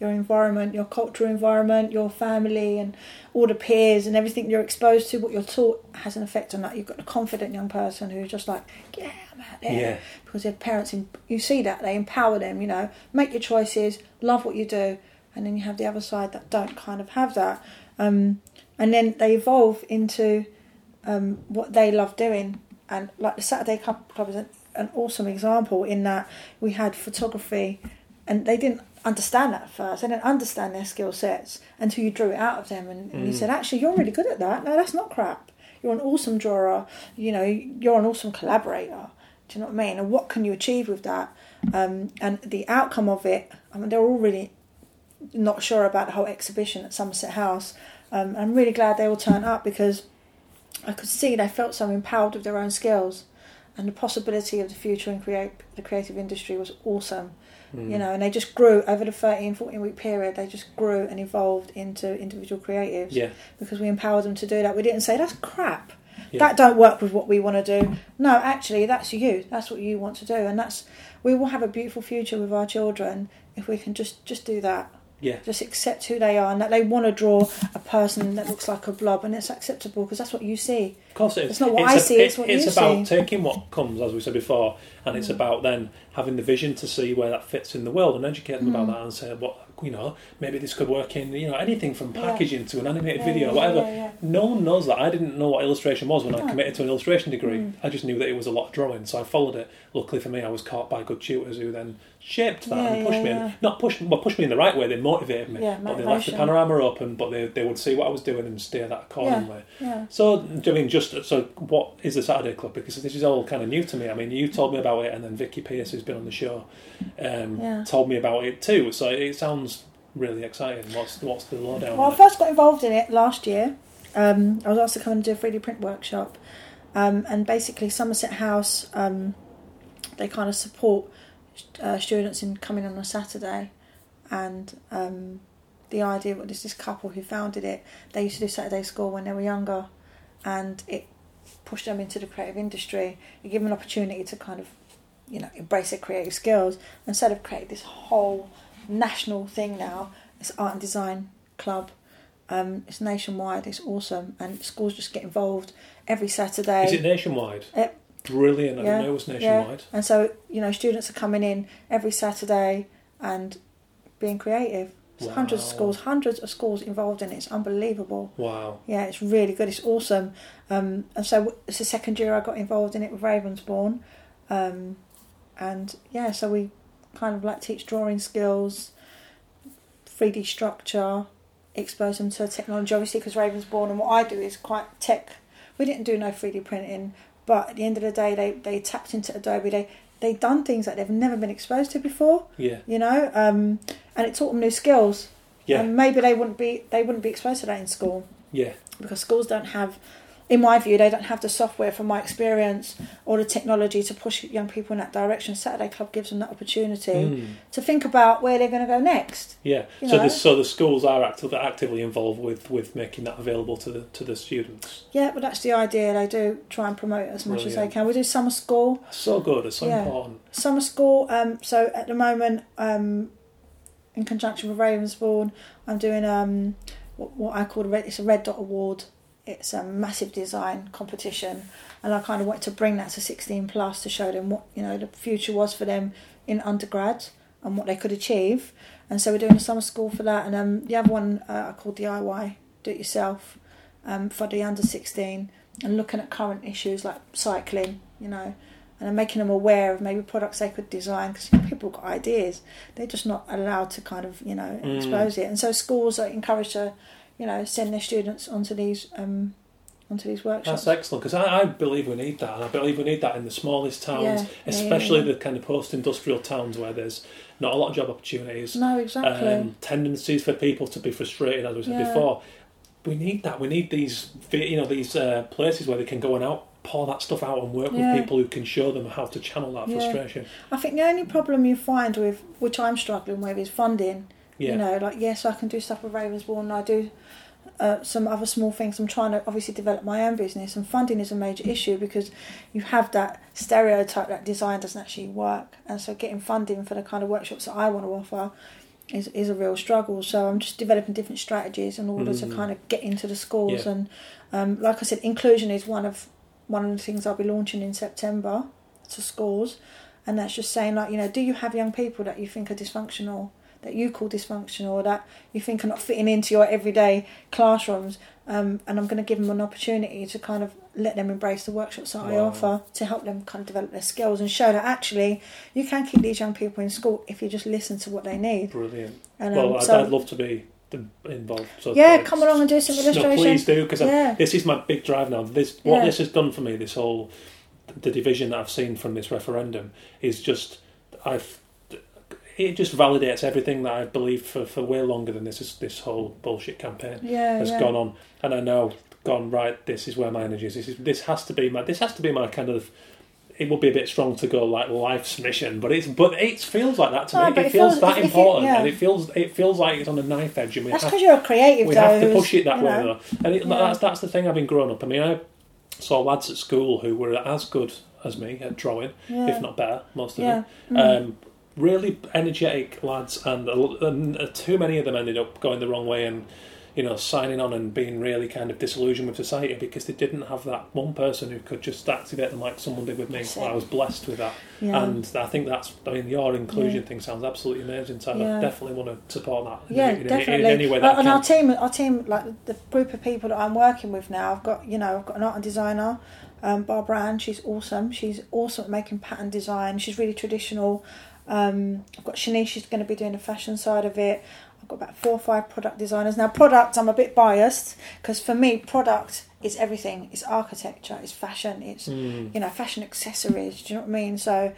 your environment, your cultural environment, your family and all the peers and everything you're exposed to, what you're taught has an effect on that. You've got a confident young person who's just like, yeah, I'm out there. Yeah. Because their parents, you see that, they empower them, you know, make your choices, love what you do. And then you have the other side that don't kind of have that. Um, and then they evolve into um, what they love doing. And like the Saturday Club, Club is an, an awesome example in that we had photography, and they didn't understand that at first. They didn't understand their skill sets until you drew it out of them, and, and you Mm. said, "Actually, you're really good at that. No, that's not crap. You're an awesome drawer. You know, you're an awesome collaborator. Do you know what I mean? And what can you achieve with that? Um, and the outcome of it. I mean, they're all really not sure about the whole exhibition at Somerset House. Um, I'm really glad they all turned up because I could see they felt so empowered with their own skills, and the possibility of the future in create the creative industry was awesome. Mm. You know, and they just grew over the 13, 14 week period. They just grew and evolved into individual creatives Yeah. because we empowered them to do that. We didn't say that's crap. Yeah. That don't work with what we want to do. No, actually, that's you. That's what you want to do, and that's we will have a beautiful future with our children if we can just just do that. Yeah. Just accept who they are and that they want to draw a person that looks like a blob, and it's acceptable because that's what you see. Of course it is. It's not what I see, it's what it's you about see. taking what comes, as we said before, and it's Mm. about then having the vision to see where that fits in the world and educate them about Mm. that and say, what you know, maybe this could work in you know anything from Yeah. packaging to an animated Yeah, video, yeah, whatever. yeah, yeah. No one knows that. I didn't know what illustration was when I committed to an illustration degree. Mm. I just knew that it was a lot of drawing, so I followed it. Luckily for me, I was caught by good tutors who then shaped that Yeah, and pushed yeah, me. yeah. In, not pushed, well, pushed me in the right way. They motivated me, but they left the panorama open. But they, they would see what I was doing and steer that accordingly. Yeah. So, I mean, just so what is the Saturday Club? Because this is all kind of new to me. I mean, you told me about it, and then Vicky Pierce, who's been on the show, um, told me about it too. So it sounds really exciting. What's what's the lowdown? Well, I first got involved in it last year. Um, I was asked to come and do a 3D print workshop. Um, and basically, Somerset House, um, they kind of support uh, students in coming on a Saturday. And um, the idea was this couple who founded it, they used to do Saturday school when they were younger. And it pushed them into the creative industry. It gave them an opportunity to kind of, you know, embrace their creative skills. Instead of create this whole national thing now, it's art and design club. Um, it's nationwide. It's awesome, and schools just get involved every Saturday. Is it nationwide? Yep. Brilliant. I Yeah, know it was yeah. nationwide. And so you know, students are coming in every Saturday and being creative. There's hundreds of schools, hundreds of schools involved in it. It's unbelievable. Wow. Yeah, it's really good. It's awesome. Um, and so it's the second year I got involved in it with Ravensbourne. Um, and yeah, so we kind of like teach drawing skills, 3D structure, expose them to technology, obviously, because Ravensbourne and what I do is quite tech. We didn't do no 3D printing, but at the end of the day, they, they tapped into Adobe. They they done things that they've never been exposed to before, Yeah. you know, um, and it taught them new skills. Yeah. And maybe they wouldn't be they wouldn't be exposed to that in school Yeah. because schools don't have in my view they don't have the software from my experience or the technology to push young people in that direction saturday club gives them that opportunity Mm. to think about where they're going to go next Yeah. You So the so the schools are actively actively involved with with making that available to the to the students. yeah but that's the idea they do try and promote it as much as they can we do summer school That's so good. It's so Yeah. important. summer school um so at the moment um in conjunction with ravensbourne i'm doing um what, what i call a red, it's a red dot award it's a massive design competition and i kind of wanted to bring that to 16 plus to show them what you know the future was for them in undergrad and what they could achieve and so we're doing a summer school for that and um the other one uh, i called diy do it yourself um for the under 16 and looking at current issues like cycling you know and I'm making them aware of maybe products they could design because people got ideas. They're just not allowed to kind of you know Mm. expose it, and so schools are encouraged to you know send their students onto these um, onto these workshops. That's excellent because I, I believe we need that, and I believe we need that in the smallest towns, Yeah, especially yeah, yeah. the kind of post-industrial towns where there's not a lot of job opportunities. no, exactly. um, tendencies for people to be frustrated, as we said before. we need that. We need these, you know, these uh, places where they can go and out pour that stuff out and work Yeah. with people who can show them how to channel that Yeah. frustration. I think the only problem you find with, which I'm struggling with, is funding. Yeah. You know, like yes, I can do stuff with Ravensbourne. I do uh, some other small things. I'm trying to obviously develop my own business, and funding is a major issue because you have that stereotype that design doesn't actually work, and so getting funding for the kind of workshops that I want to offer is is a real struggle. So I'm just developing different strategies in order to Mm. kind of get into the schools, Yeah. and um, like I said, inclusion is one of one of the things I'll be launching in September to schools, and that's just saying like you know, do you have young people that you think are dysfunctional? That you call dysfunctional, or that you think are not fitting into your everyday classrooms, um, and I'm going to give them an opportunity to kind of let them embrace the workshops that I offer to help them kind of develop their skills and show that actually you can keep these young people in school if you just listen to what they need. Brilliant. And well, um, I'd, so I'd love to be involved. So yeah, come along and do some No, illustration. please do because Yeah. this is my big drive now. This what Yeah. this has done for me. This whole the division that I've seen from this referendum is just I've it just validates everything that I've believed for, for way longer than this is this whole bullshit campaign yeah, has yeah. gone on, and I know gone right. This is where my energy is. This is this has to be my this has to be my kind of. It would be a bit strong to go like life's mission, but it's but it feels like that to No, me. It, it feels, feels- that if- if you- important, yeah. and it feels it feels like it's on a knife edge, and we That's because you're a creative, we though. have to push it that way know, though, and it, that's that's the thing. I've been growing up. I mean, I saw lads at school who were as good as me at drawing, if not better, most of them. Um, really energetic lads, and, and uh, too many of them ended up going the wrong way and. You know, signing on and being really kind of disillusioned with society because they didn't have that one person who could just activate them like someone did with me. I was blessed with that, Yeah. and I think that's. I mean, your inclusion Yeah. thing sounds absolutely amazing. So Yeah. I definitely want to support that. Yeah, in, in, definitely. in any way that and our team, our team, like the group of people that I'm working with now, I've got you know, I've got an art and designer, um, Barbara Ann. She's awesome. She's awesome at making pattern design. She's really traditional. Um, I've got Shanice. She's going to be doing the fashion side of it. I've got about four or five product designers now. Product, I'm a bit biased because for me, product is everything. It's architecture. It's fashion. It's Mm. you know, fashion accessories. Do you know what I mean? So,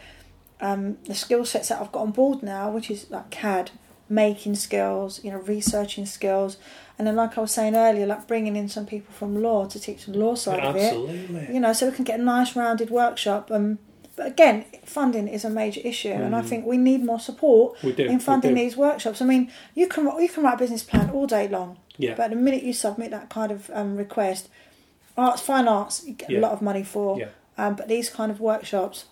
um, the skill sets that I've got on board now, which is like CAD, making skills, you know, researching skills, and then like I was saying earlier, like bringing in some people from law to teach the law side of it. Absolutely. You know, so we can get a nice rounded workshop. Um, but again, funding is a major issue, and I Mm. think we need more support do. in funding these workshops. I mean, you can you can write a business plan all day long, Yeah. but the minute you submit that kind of um, request, arts, fine arts, you get Yeah. a lot of money for. Yeah. Um, but these kind of workshops,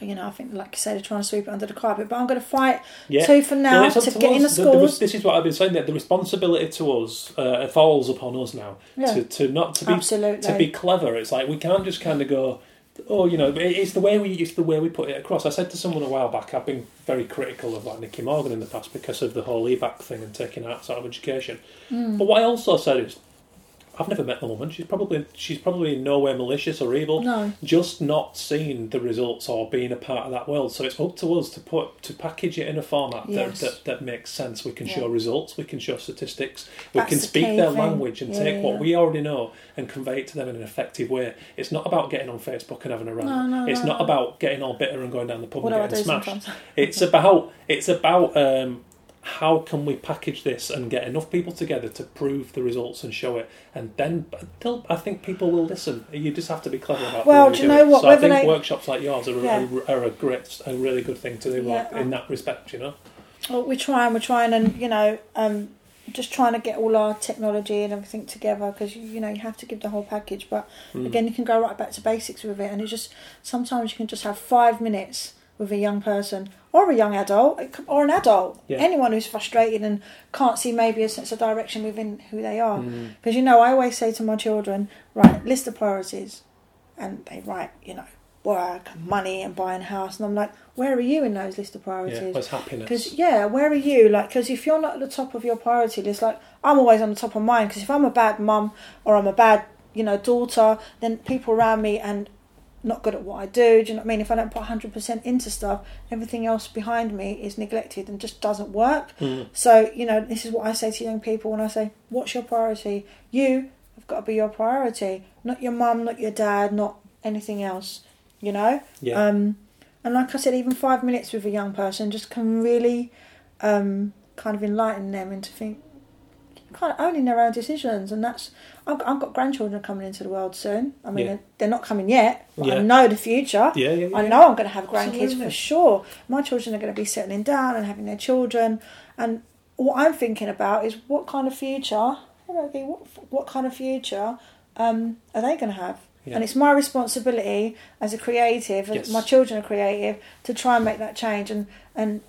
you know, I think, like you said, they're trying to sweep it under the carpet. But I'm going to fight Yeah. tooth for now to to get in the us. The- the- schools. this is what I've been saying. That the responsibility to us uh, falls upon us now. Yeah. To, to not to be Absolutely. to be clever. It's like we can't just kind of go. Oh, you know, it's the way we it's the way we put it across. I said to someone a while back, I've been very critical of like Nicky Morgan in the past because of the whole EBacc thing and taking arts out of education. Hmm. But what I also said is, I've never met the woman. She's probably she's probably in no way malicious or evil. No. Just not seen the results or being a part of that world. So it's up to us to put to package it in a format Yes. that, that, that makes sense. We can Yeah. show results. We can show statistics. We That's can speak key their thing. language and Yeah, take yeah, what we already know and convey it to them in an effective way. It's not about getting on Facebook and having a rant. No, no, it's no, not no. about getting all bitter and going down the pub What and getting smashed. sometimes? It's about it's about um, how can we package this and get enough people together to prove the results and show it, and then I think people will listen. You just have to be clever about. Well, do you you know it. what, So I think they- workshops like yours are, Yeah. are, are a great, a really good thing to do Yeah. like, in that respect. You know. Well, we're trying, we're trying, and you know, um, just trying to get all our technology and everything together because you know you have to give the whole package. But Mm. again, you can go right back to basics with it, and it's just sometimes you can just have five minutes with a young person or a young adult or an adult, Yeah. anyone who's frustrated and can't see maybe a sense of direction within who they are. Mm. Because you know, I always say to my children, right, list the priorities, and they write, you know, work, and money, and buying a house, and I'm like, where are you in those list of priorities? Yeah, happiness. Because yeah, where are you? Like, because if you're not at the top of your priority list, like I'm always on the top of mine. Because if I'm a bad mum or I'm a bad, you know, daughter, then people around me and not good at what I do. Do you know what I mean? If I don't put 100% into stuff, everything else behind me is neglected and just doesn't work. Mm. So you know, this is what I say to young people when I say, "What's your priority? You have got to be your priority, not your mum, not your dad, not anything else." You know. Yeah. Um, and like I said, even five minutes with a young person just can really um, kind of enlighten them into think kind of owning their own decisions, and that's. I've, I've got grandchildren coming into the world soon. I mean, Yeah. they're, they're not coming yet, but Yeah. I know the future. Yeah, yeah, I know I'm going to have grandkids Absolutely. for sure. My children are going to be settling down and having their children, and what I'm thinking about is what kind of future. What what kind of future um, are they going to have? Yeah. And it's my responsibility as a creative, Yes. my children are creative, to try and make that change. And and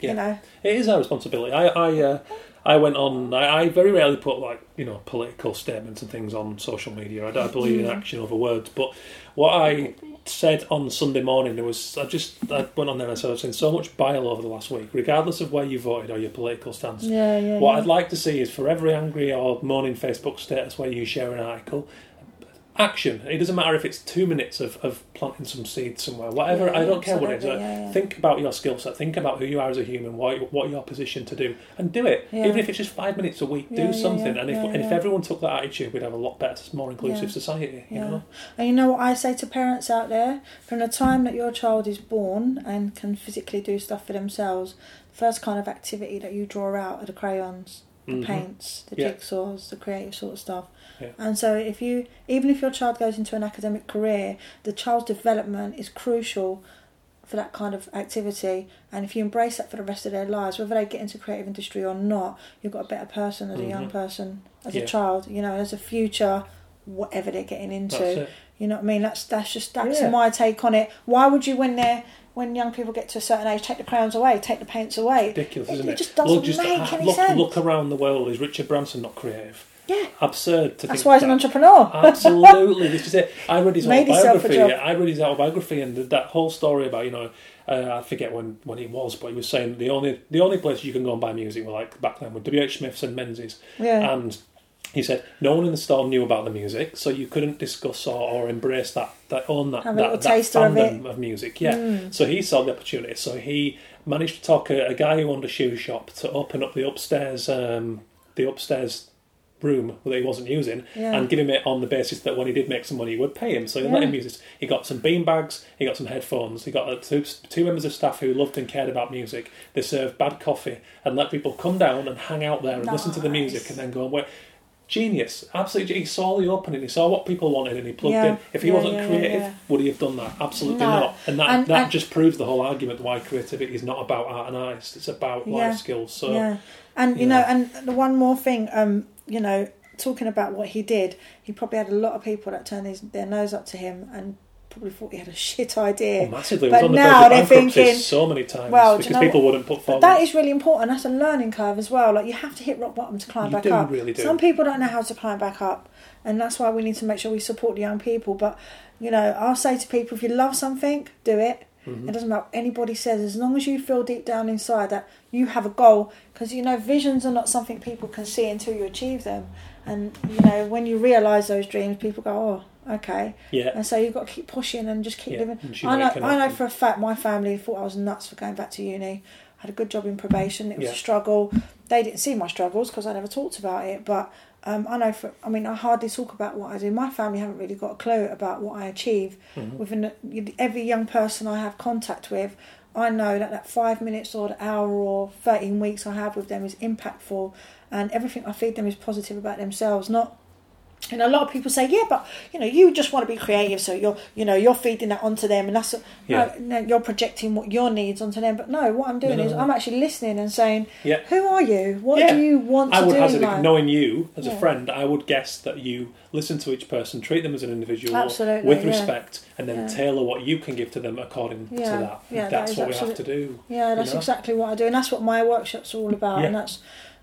Yeah. you know, It is our responsibility. I I, uh, I went on. I, I very rarely put like you know political statements and things on social media. I, don't believe in mm-hmm. action over words. But what I said on Sunday morning, there was I just I went on there and I said I've seen so much bile over the last week, regardless of where you voted or your political stance. yeah, yeah. What yeah. I'd like to see is for every angry or moaning Facebook status where you share an article, action. It doesn't matter if it's two minutes of, of planting some seeds somewhere, whatever. Yeah, I don't care what it is. yeah. Think about your skill set. Think about who you are as a human. What what your position to do, and do it. Even if it's just five minutes a week, do something. and if and if everyone took that attitude, we'd have a lot better, more inclusive society. You know. And you know what I say to parents out there? From the time that your child is born and can physically do stuff for themselves, the first kind of activity that you draw out are the crayons, the Mhm. paints, the Yeah. jigsaws, the creative sort of stuff. Yeah. And so if you even if your child goes into an academic career, the child's development is crucial for that kind of activity and if you embrace that for the rest of their lives, whether they get into creative industry or not, you've got a better person as a young Mhm. person, as Yeah. a child, you know, as a future whatever they're getting into. You know what I mean? That's that's just that's Yeah. my take on it. Why would you when they're when young people get to a certain age take the crayons away, take the paints away? Ridiculous, It- isn't it it? just doesn't look, just make any look, sense. look around the world. Is Richard Branson not creative? Yeah, Absurd to think. that's think why he's an that. entrepreneur. Absolutely, this is it. I read his Made himself a autobiography. job. I read his autobiography, and that whole story about you know, uh, I forget when, when it was, but he was saying the only the only place you can go and buy music were like back then were W H Smiths and Menzies, Yeah, and he said no one in the store knew about the music, so you couldn't discuss or, or embrace that that own that Have a that, little that taster of fandom of, music. Yeah, so he saw the opportunity. So he managed to talk a, a guy who owned a shoe shop to open up the upstairs um, the upstairs room that he wasn't using Yeah. and give him it on the basis that when he did make some money, he would pay him. So he let him use it. He got some bean bags, he got some headphones, he got two, two members of staff who loved and cared about music. They served bad coffee and let people come down and hang out there and listen to the music and then go and wait. Genius, absolutely. He saw the opening. He saw what people wanted, and he plugged Yeah. in. If he Yeah, wasn't yeah, creative, would he have done that? Absolutely No. not. And that And- that and- just proves the whole argument why creativity is not about art and artists. It's about life skills. So yeah, and you you know, know. and the one more thing, um, you know, talking about what he did, he probably had a lot of people that turned his, their nose up to him and probably thought he had a shit idea. Oh, massively. But was on the now they're thinking, so many times well, do you because know people wouldn't put forward. that is really important. That's a learning curve as well. Like you have to hit rock bottom to climb You back do, up. really do. Some people don't know how to climb back up, and that's why we need to make sure we support the young people. But you know, I'll say to people, if you love something, do it. Mm-hmm. It doesn't matter what anybody says, as long as you feel deep down inside that you have a goal. Because you know, visions are not something people can see until you achieve them. And you know, when you realise those dreams, people go, "Oh, okay." yeah, And so you've got to keep pushing and just keep Yeah, living. I know, I know for a fact my family thought I was nuts for going back to uni. I had a good job in probation. It was Yeah. a struggle. They didn't see my struggles because I never talked about it. But um, I know for, I mean, I hardly talk about what I do. My family haven't really got a clue about what I achieve. Mm-hmm. Within the, every young person I have contact with, I know that that five minutes or the hour or 13 weeks I have with them is impactful. And everything I feed them is positive about themselves, not and a lot of people say, yeah, but you know, you just want to be creative, so you're, you know, you're feeding that onto them, and that's, Yeah. Uh, no, no, you're projecting what your needs onto them. But no, what I'm doing No, no, is. I'm actually listening and saying, Yeah. who are you? What Yeah. do you want to I would hazard in it, life? knowing you as a friend, I would guess that you listen to each person, treat them as an individual Absolutely, with respect, and then tailor what you can give to them according to that. yeah, that's is what we have to do. Yeah, that's you know? exactly what I do, and that's what my workshop's all about, and that's,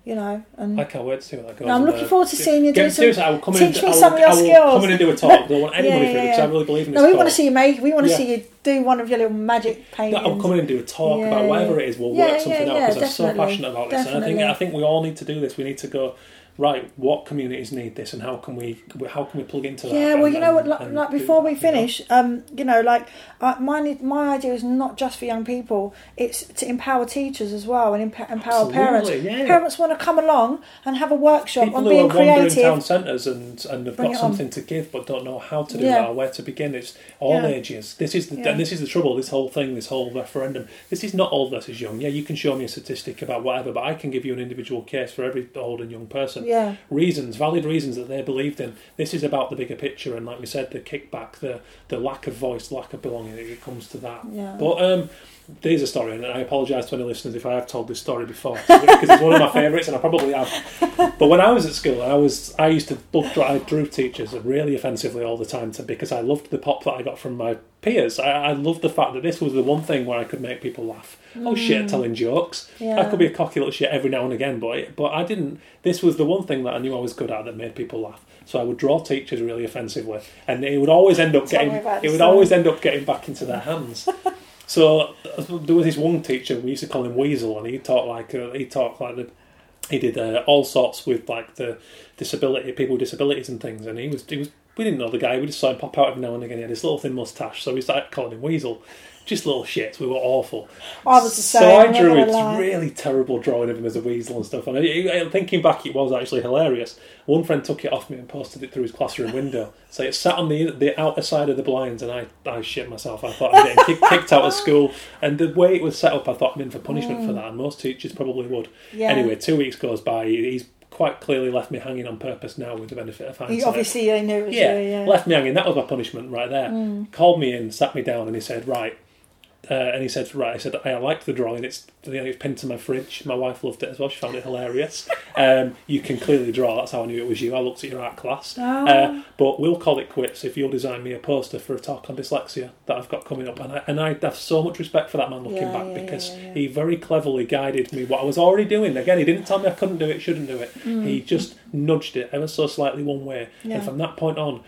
you know, and I can't wait to see what that goes. No, I'm looking forward to seeing you do some- seriously, I will come teach and, me some of your I will skills. come in and do a talk. I don't want anybody Yeah, for it yeah, because I really believe in no, this we want to see you make, we want to Yeah. see you do one of your little magic paintings. No, I'll come in and do a talk Yeah, about whatever it is. We'll Yeah, work something yeah, out yeah, because I'm so passionate about this. And I think. I think we all need to do this. We need to go right. What communities need this, and how can we how can we plug into that? Yeah, well, and- you know what? Like, like before we you know? finish, um, you know, like uh, my my idea is not just for young people; it's to empower teachers as well and emp- empower parents. Yeah. Parents want to come along and have a workshop People on who being are creative. town centres and, and have got it on. something to give but don't know how to do Yeah. that or where to begin. It's all Yeah. ages. This is the and this is the trouble. This whole thing, this whole referendum. This is not old versus young. Yeah, you can show me a statistic about whatever, but I can give you an individual case for every old and young person. Yeah. reasons, valid reasons that they believed in. This is about the bigger picture, and like we said, the kickback, the the lack of voice, lack of belonging. It comes to that. Yeah. But um, there's a story, and I apologise to any listeners if I have told this story before because it's one of my favourites, and I probably have. But when I was at school, I was I used to look, I drew teachers really offensively all the time to, because I loved the pop that I got from my peers. I, I loved the fact that this was the one thing where I could make people laugh. Oh shit, telling jokes. I could be a cocky little shit every now and again, but but I didn't. This was the one thing that I knew I was good at that made people laugh. So I would draw teachers really offensively, and it would always end up Tell getting it would always end up getting back into their hands. So there was this one teacher we used to call him Weasel, and he talked like uh, he talked like the he did uh, all sorts with like the disability people with disabilities and things, and he was he was we didn't know the guy, we just saw him pop out every now and again. He had this little thin mustache, so we started calling him Weasel. Just little shits. We were awful. I was the So same, I I'm drew a really terrible drawing of him as a weasel and stuff. And I, I- thinking back, it was actually hilarious. One friend took it off me and posted it through his classroom window. So it sat on the the outer side of the blinds, and I, I shit myself. I thought I'm getting kicked, kicked out of school. And the way it was set up, I thought I'm in for punishment for that. And most teachers probably would. Mm. Yeah. Anyway, two weeks goes by. He's quite clearly left me hanging on purpose now, with the benefit of hindsight. You obviously I knew it Yeah, you, yeah. left me hanging. That was my punishment right there. Mm. Called me in, sat me down, and he said, "Right." Uh, and he said, "Right." I said, "I liked the drawing. It's it's pinned to my fridge. My wife loved it as well. She found it hilarious. Um, you can clearly draw. That's how I knew it was you. I looked at your art class. Oh. Uh, but we'll call it quits if you'll design me a poster for a talk on dyslexia that I've got coming up. And I, and I have so much respect for that man looking Yeah, back yeah, because yeah, he very cleverly guided me what I was already doing. Again, he didn't tell me I couldn't do it, shouldn't do it. He just nudged it ever so slightly one way. Mm. And from that point on,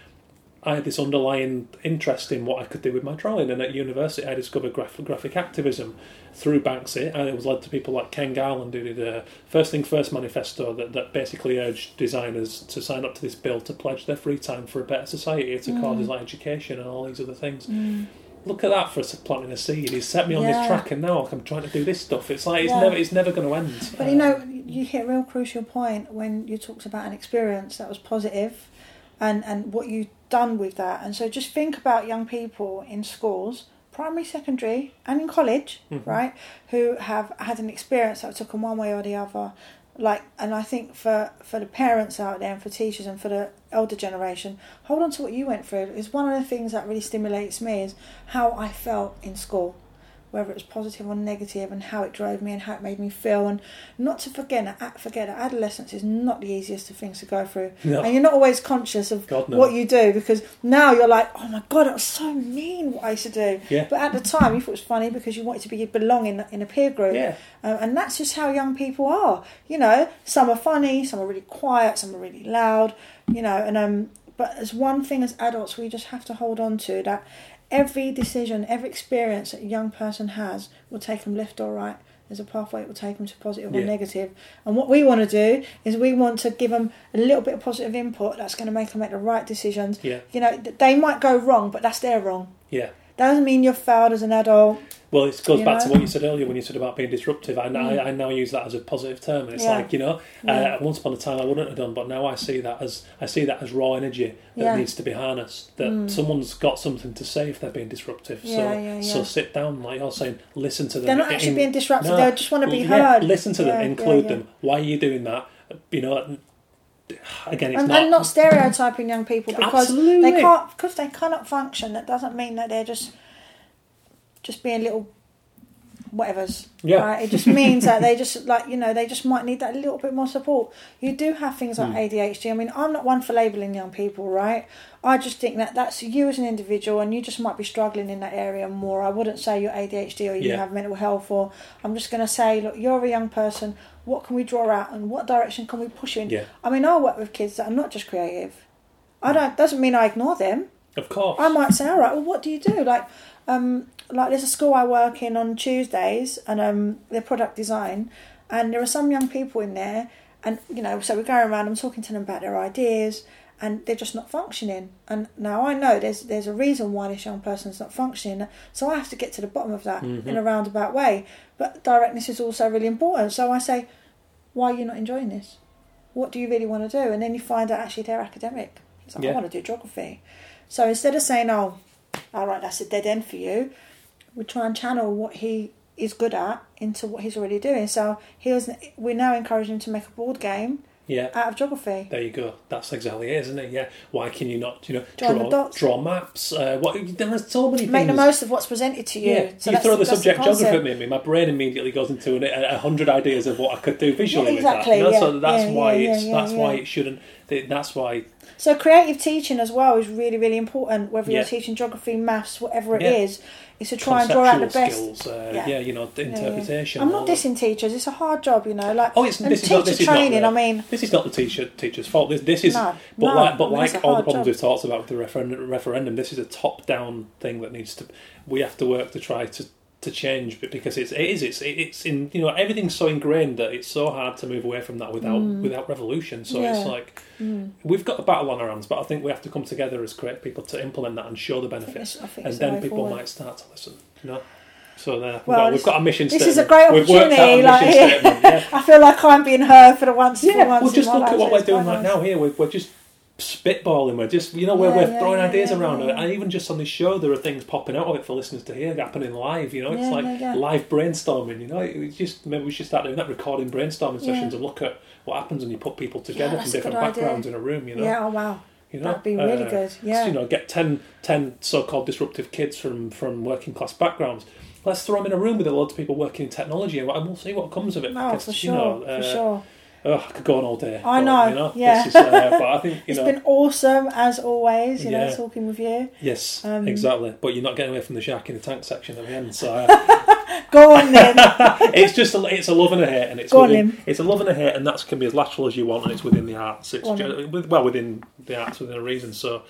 I had this underlying interest in what I could do with my drawing, and at university I discovered graph- graphic activism through Banksy, and it was led to people like Ken Garland, who did a First Thing First manifesto that, that basically urged designers to sign up to this bill to pledge their free time for a better society to Mm. like education and all these other things. Look at that for planting a seed. He's set me on Yeah. this track, and now I'm trying to do this stuff. It's like it's Yeah. never, it's never going to end. But you know, you hit a real crucial point when you talked about an experience that was positive and, and what you've done with that. And so just think about young people in schools, primary, secondary, and in college, Mm-hmm. right, who have had an experience that took them one way or the other. Like, and I think for, for the parents out there and for teachers and for the elder generation, hold on to what you went through. Is one of the things that really stimulates me is how I felt in school whether it was positive or negative, and how it drove me and how it made me feel. And not to forget, forget that adolescence is not the easiest of things to go through, No. and you're not always conscious of God, no. what you do because now you're like, oh my god, it was so mean what I used to do. Yeah. But at the time, you thought it was funny because you wanted to be belonging in a peer group. Yeah. Um, and that's just how young people are. You know, some are funny, some are really quiet, some are really loud. You know, and um, but as one thing as adults, we just have to hold on to that. Every decision, every experience that a young person has will take them left or right. There's a pathway that will take them to positive or negative. And what we want to do is we want to give them a little bit of positive input that's going to make them make the right decisions. Yeah. You know, they might go wrong, but that's their wrong. Yeah. That doesn't mean you're failed as an adult. Well, it goes You back to what you said earlier when you said about being disruptive. I, I, I now use that as a positive term, and it's Yeah. like you know, Yeah. uh, once upon a time I wouldn't have done, but now I see that as I see that as raw energy that Yeah. Mm. needs to be harnessed. That someone's got something to say if they're being disruptive. so, so sit down, like you're saying, listen to them. They're not In- actually being disruptive, No. they just want to be heard. Listen to them, include them. Why are you doing that? You know, again, it's and, not, and not stereotyping young people because Absolutely. they can't because they cannot function. That doesn't mean that they're just just being little whatevers. Yeah. Right? It just means that they just like you know they just might need that little bit more support. You do have things Hmm. like ADHD. I mean, I'm not one for labeling young people, right? I just think that that's you as an individual, and you just might be struggling in that area more. I wouldn't say you're ADHD or you Yeah. have mental health, or I'm just going to say, look, you're a young person. What can we draw out, and what direction can we push you in? Yeah. I mean, I work with kids that are not just creative. I don't. Doesn't mean I ignore them. of course. I might say, all right, well, what do you do? Like, um, like there's a school I work in on Tuesdays, and um, they're product design, and there are some young people in there, and you know, so we're going around, I'm talking to them about their ideas, and they're just not functioning. And now I know there's there's a reason why this young person's not functioning, so I have to get to the bottom of that in a roundabout way. But directness is also really important. So I say, why are you not enjoying this? What do you really want to do? And then you find out actually they're academic. It's like, Yeah. I want to do geography. So instead of saying, oh, all right, that's a dead end for you, we try and channel what he is good at into what he's already doing. So he was, we're now encouraging him to make a board game Yeah. out of geography. There you go. That's exactly it, isn't it? Yeah. Why can you not, you know, the draw dots. draw maps? Uh, what there are so many things. Make the most of what's presented to you. Yeah, So you throw the that's subject geography at me, my brain immediately goes into a, a hundred ideas of what I could do visually Yeah, with that. exactly, You know? yeah, So that's yeah, why it's that's why it shouldn't. That's why So creative teaching as well is really, really important. Whether you're teaching geography, maths, whatever it Yeah. is, is to try and draw out the best. skills. Uh, Yeah. yeah. you know, the Yeah, yeah. interpretation. I'm not dissing teachers. It's a hard job, you know. Like Oh, it's this is not this is not the, I mean, this is not the teacher teacher's fault. This this is No, but no, like but I mean, like all the problems job. we've talked about with the referendum, referendum, this is a top down thing that needs to we have to work to try to to change but because it's it is it's it's in you know everything's so ingrained that it's so hard to move away from that without without revolution so it's Mm. Like we've got a battle on our hands but I think we have to come together as creative people to implement that and show the benefits it's- I think and it's the then people forward. might start to listen you know so there we've, Well, got, this- we've got a mission this statement is a great opportunity. Like, yeah I feel like I'm being heard for the once. for yeah, once well, just look at what we're doing right now here. We're, we're just spitballing. We're just, you know, we're, Yeah, we're yeah, throwing yeah, ideas around. And even just on this show, there are things popping out of it for listeners to hear, happening live. You know, it's like live brainstorming. You know, it's just maybe we should start doing that, recording brainstorming Yeah. sessions and look at what happens when you put people together from different idea. backgrounds in a room. You know, Yeah. Oh wow. you know, That'd be really Uh, good. Yeah. you know, get 10, 10 so-called disruptive kids from from working class backgrounds. Let's throw them in a room with a lot of people working in technology, and we'll see what comes of it. No, because, for you sure. know, for uh, sure. Oh, I could go on all day. I know, You know, yeah. Is, uh, but I think you It's know. been awesome as always. You know, Yeah. talking with you. Yes, Um, exactly. But you're not getting away from the shark in the tank section at the end. So uh, Go on then. it's just a, it's a love and a hate, and it's Go within, it's a love and a hate, and that can be as lateral as you want, and it's within the arts. It's Go on, ju- well within the arts within a reason. So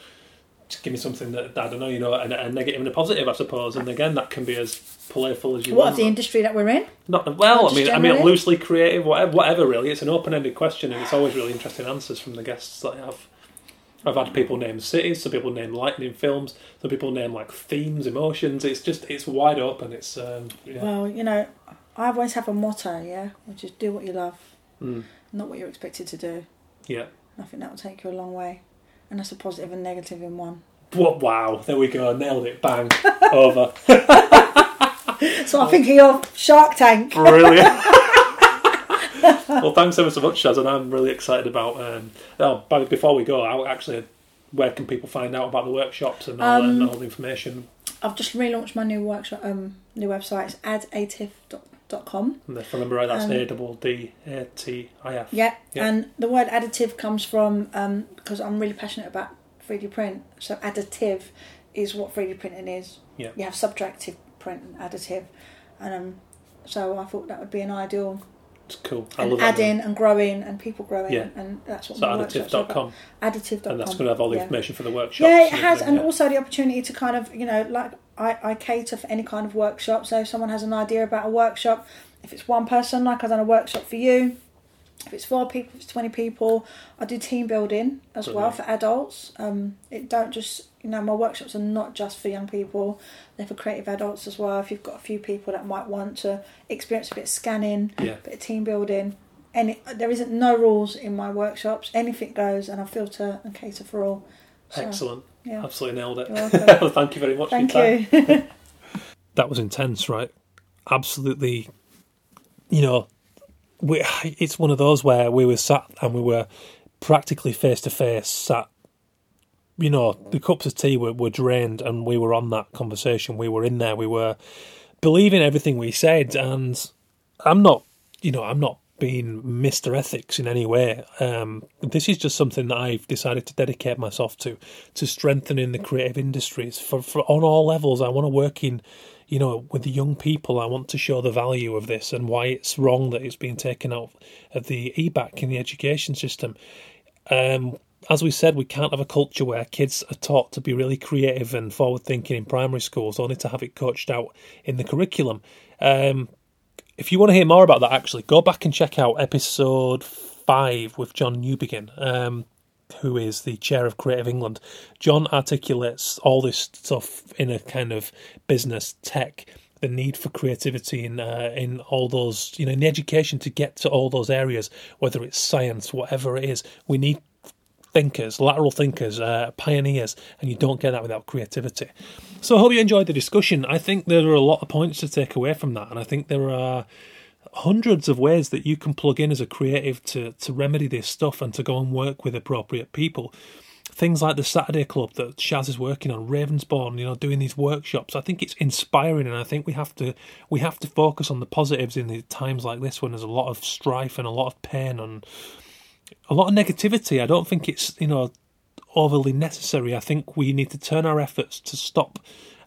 just give me something that I don't know, you know, a, a negative and a positive, I suppose. And again, that can be as playful as you what want. of the industry that we're in? Not well. Or I mean, just I mean, loosely creative, whatever, whatever. Really, it's an open-ended question, and it's always really interesting answers from the guests that I have. I've had people name cities, some people name lightning films, some people name like themes, emotions. It's just it's wide open. It's um, yeah. Well, you know, I always have a motto, yeah, which is do what you love, Mm, not what you're expected to do. yeah. I think that will take you a long way, and that's a positive and negative in one. What? Wow! There we go. Nailed it. Bang. Over. So I'm thinking of Shark Tank. Brilliant. well, thanks ever so much, Shaz, and I'm really excited about. Um, oh, but before we go, I actually, where can people find out about the workshops and all, Um, and all the information? I've just relaunched my new workshop, um, new website. It's addatif.com. And if I remember right, that's um, A double D A T I F. Yeah, Yeah. and the word additive comes from um, because I'm really passionate about 3D print. So additive is what 3D printing is. Yeah. You have subtractive print and additive, and um, so I thought that would be an ideal. It's cool. I And love that. adding and growing and people growing, Yeah. and that's what So my workshops are about. addatif.com, Addatif.com. and that's going to have all the yeah. information for the workshop. Yeah, it has, and Yeah. also the opportunity to kind of, you know, like I, I cater for any kind of workshop. So if someone has an idea about a workshop, if it's one person, like I've done a workshop for you, if it's four people, if it's 20 people, I do team building as well for adults. Um, it don't just, you know, my workshops are not just for young people, they're for creative adults as well. If you've got a few people that might want to experience a bit of scanning, Yeah. a bit of team building, any, there isn't no rules in my workshops. Anything goes, and I filter and cater for all. So, Excellent. Yeah. Absolutely nailed it. You're. Thank you very much. Thank for your time. you. That was intense, right? Absolutely. You know, we, it's one of those where we were sat and we were practically face to face, sat. You know, the cups of tea were, were drained, and we were on that conversation. We were in there. We were believing everything we said, and I'm not. You know, I'm not being Mr. Ethics in any way. Um, this is just something that I've decided to dedicate myself to, to strengthening the creative industries for, for on all levels. I want to work in, you know, with the young people. I want to show the value of this and why it's wrong that it's being taken out of the EBacc in the education system. Um, as we said, we can't have a culture where kids are taught to be really creative and forward thinking in primary schools, only to have it coached out in the curriculum. Um, if you want to hear more about that, actually, go back and check out episode five with John Newbigin, um, who is the chair of Creative England. John articulates all this stuff in a kind of business tech, the need for creativity in uh, in all those, you know, in the education to get to all those areas, whether it's science, whatever it is. We need thinkers, lateral thinkers, uh, pioneers, and you don't get that without creativity. So I hope you enjoyed the discussion. I think there are a lot of points to take away from that, and I think there are hundreds of ways that you can plug in as a creative to to remedy this stuff and to go and work with appropriate people things like the Saturday Club that Shaz is working on, Ravensbourne, you know, doing these workshops. I think it's inspiring, and I think we have to we have to focus on the positives in the times like this when there's a lot of strife and a lot of pain and a lot of negativity. I don't think it's you know overly necessary. I think we need to turn our efforts to stop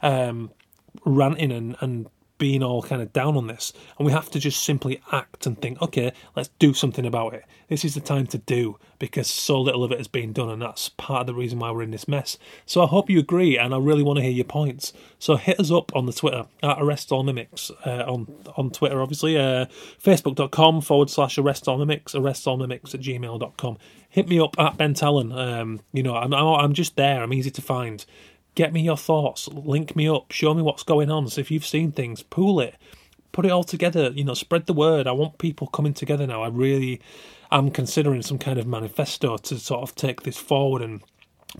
um, ranting and, and being all kind of down on this, and we have to just simply act and think, okay, let's do something about it. This is the time to do because so little of it has been done, and that's part of the reason why we're in this mess. So I hope you agree, and I really want to hear your points. So hit us up on the Twitter at Arrest All Mimics uh, on on Twitter, obviously, uh, facebook.com forward slash Arrest All Mimics, Arrest All Mimics at gmail.com. Hit me up at Ben Tallon. Um, you know, I'm I'm just there. I'm easy to find. Get me your thoughts, link me up, show me what's going on. So if you've seen things, pool it, put it all together, you know, spread the word. I want people coming together now. I really am considering some kind of manifesto to sort of take this forward and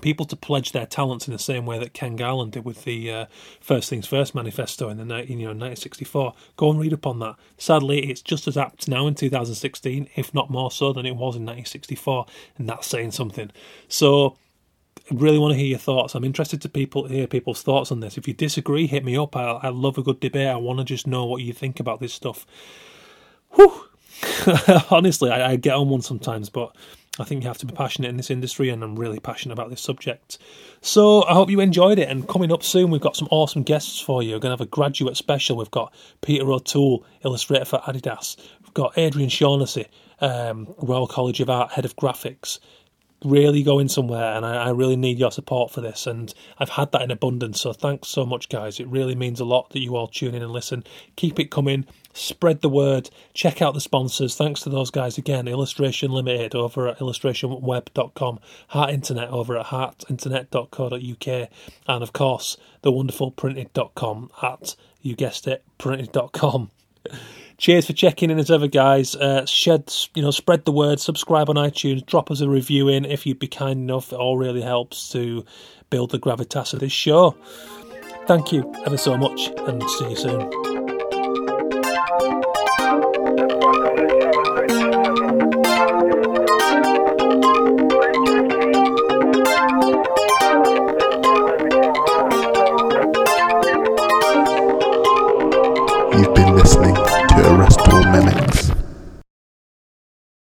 people to pledge their talents in the same way that Ken Garland did with the uh, First Things First manifesto in the you know 1964. Go and read up on that. Sadly, it's just as apt now in 2016, if not more so than it was in 1964, and that's saying something. So really want to hear your thoughts. I'm interested to people hear people's thoughts on this. If you disagree, hit me up. I, I love a good debate. I want to just know what you think about this stuff. Whew. Honestly, I, I get on one sometimes, but I think you have to be passionate in this industry, and I'm really passionate about this subject. So I hope you enjoyed it. And coming up soon, we've got some awesome guests for you. We're going to have a graduate special. We've got Peter O'Toole, illustrator for Adidas. We've got Adrian Shaughnessy, um, Royal College of Art, head of graphics really going somewhere and I, I, really need your support for this and I've had that in abundance so thanks so much guys. It really means a lot that you all tune in and listen. Keep it coming. Spread the word. Check out the sponsors. Thanks to those guys again illustration limited over at illustrationweb.com heart internet over at heartinternet.co.uk and of course the wonderful printed.com at you guessed it printed.com Cheers for checking in as ever, guys. Uh, shed, you know, spread the word. Subscribe on iTunes. Drop us a review in if you'd be kind enough. It all really helps to build the gravitas of this show. Thank you ever so much, and see you soon.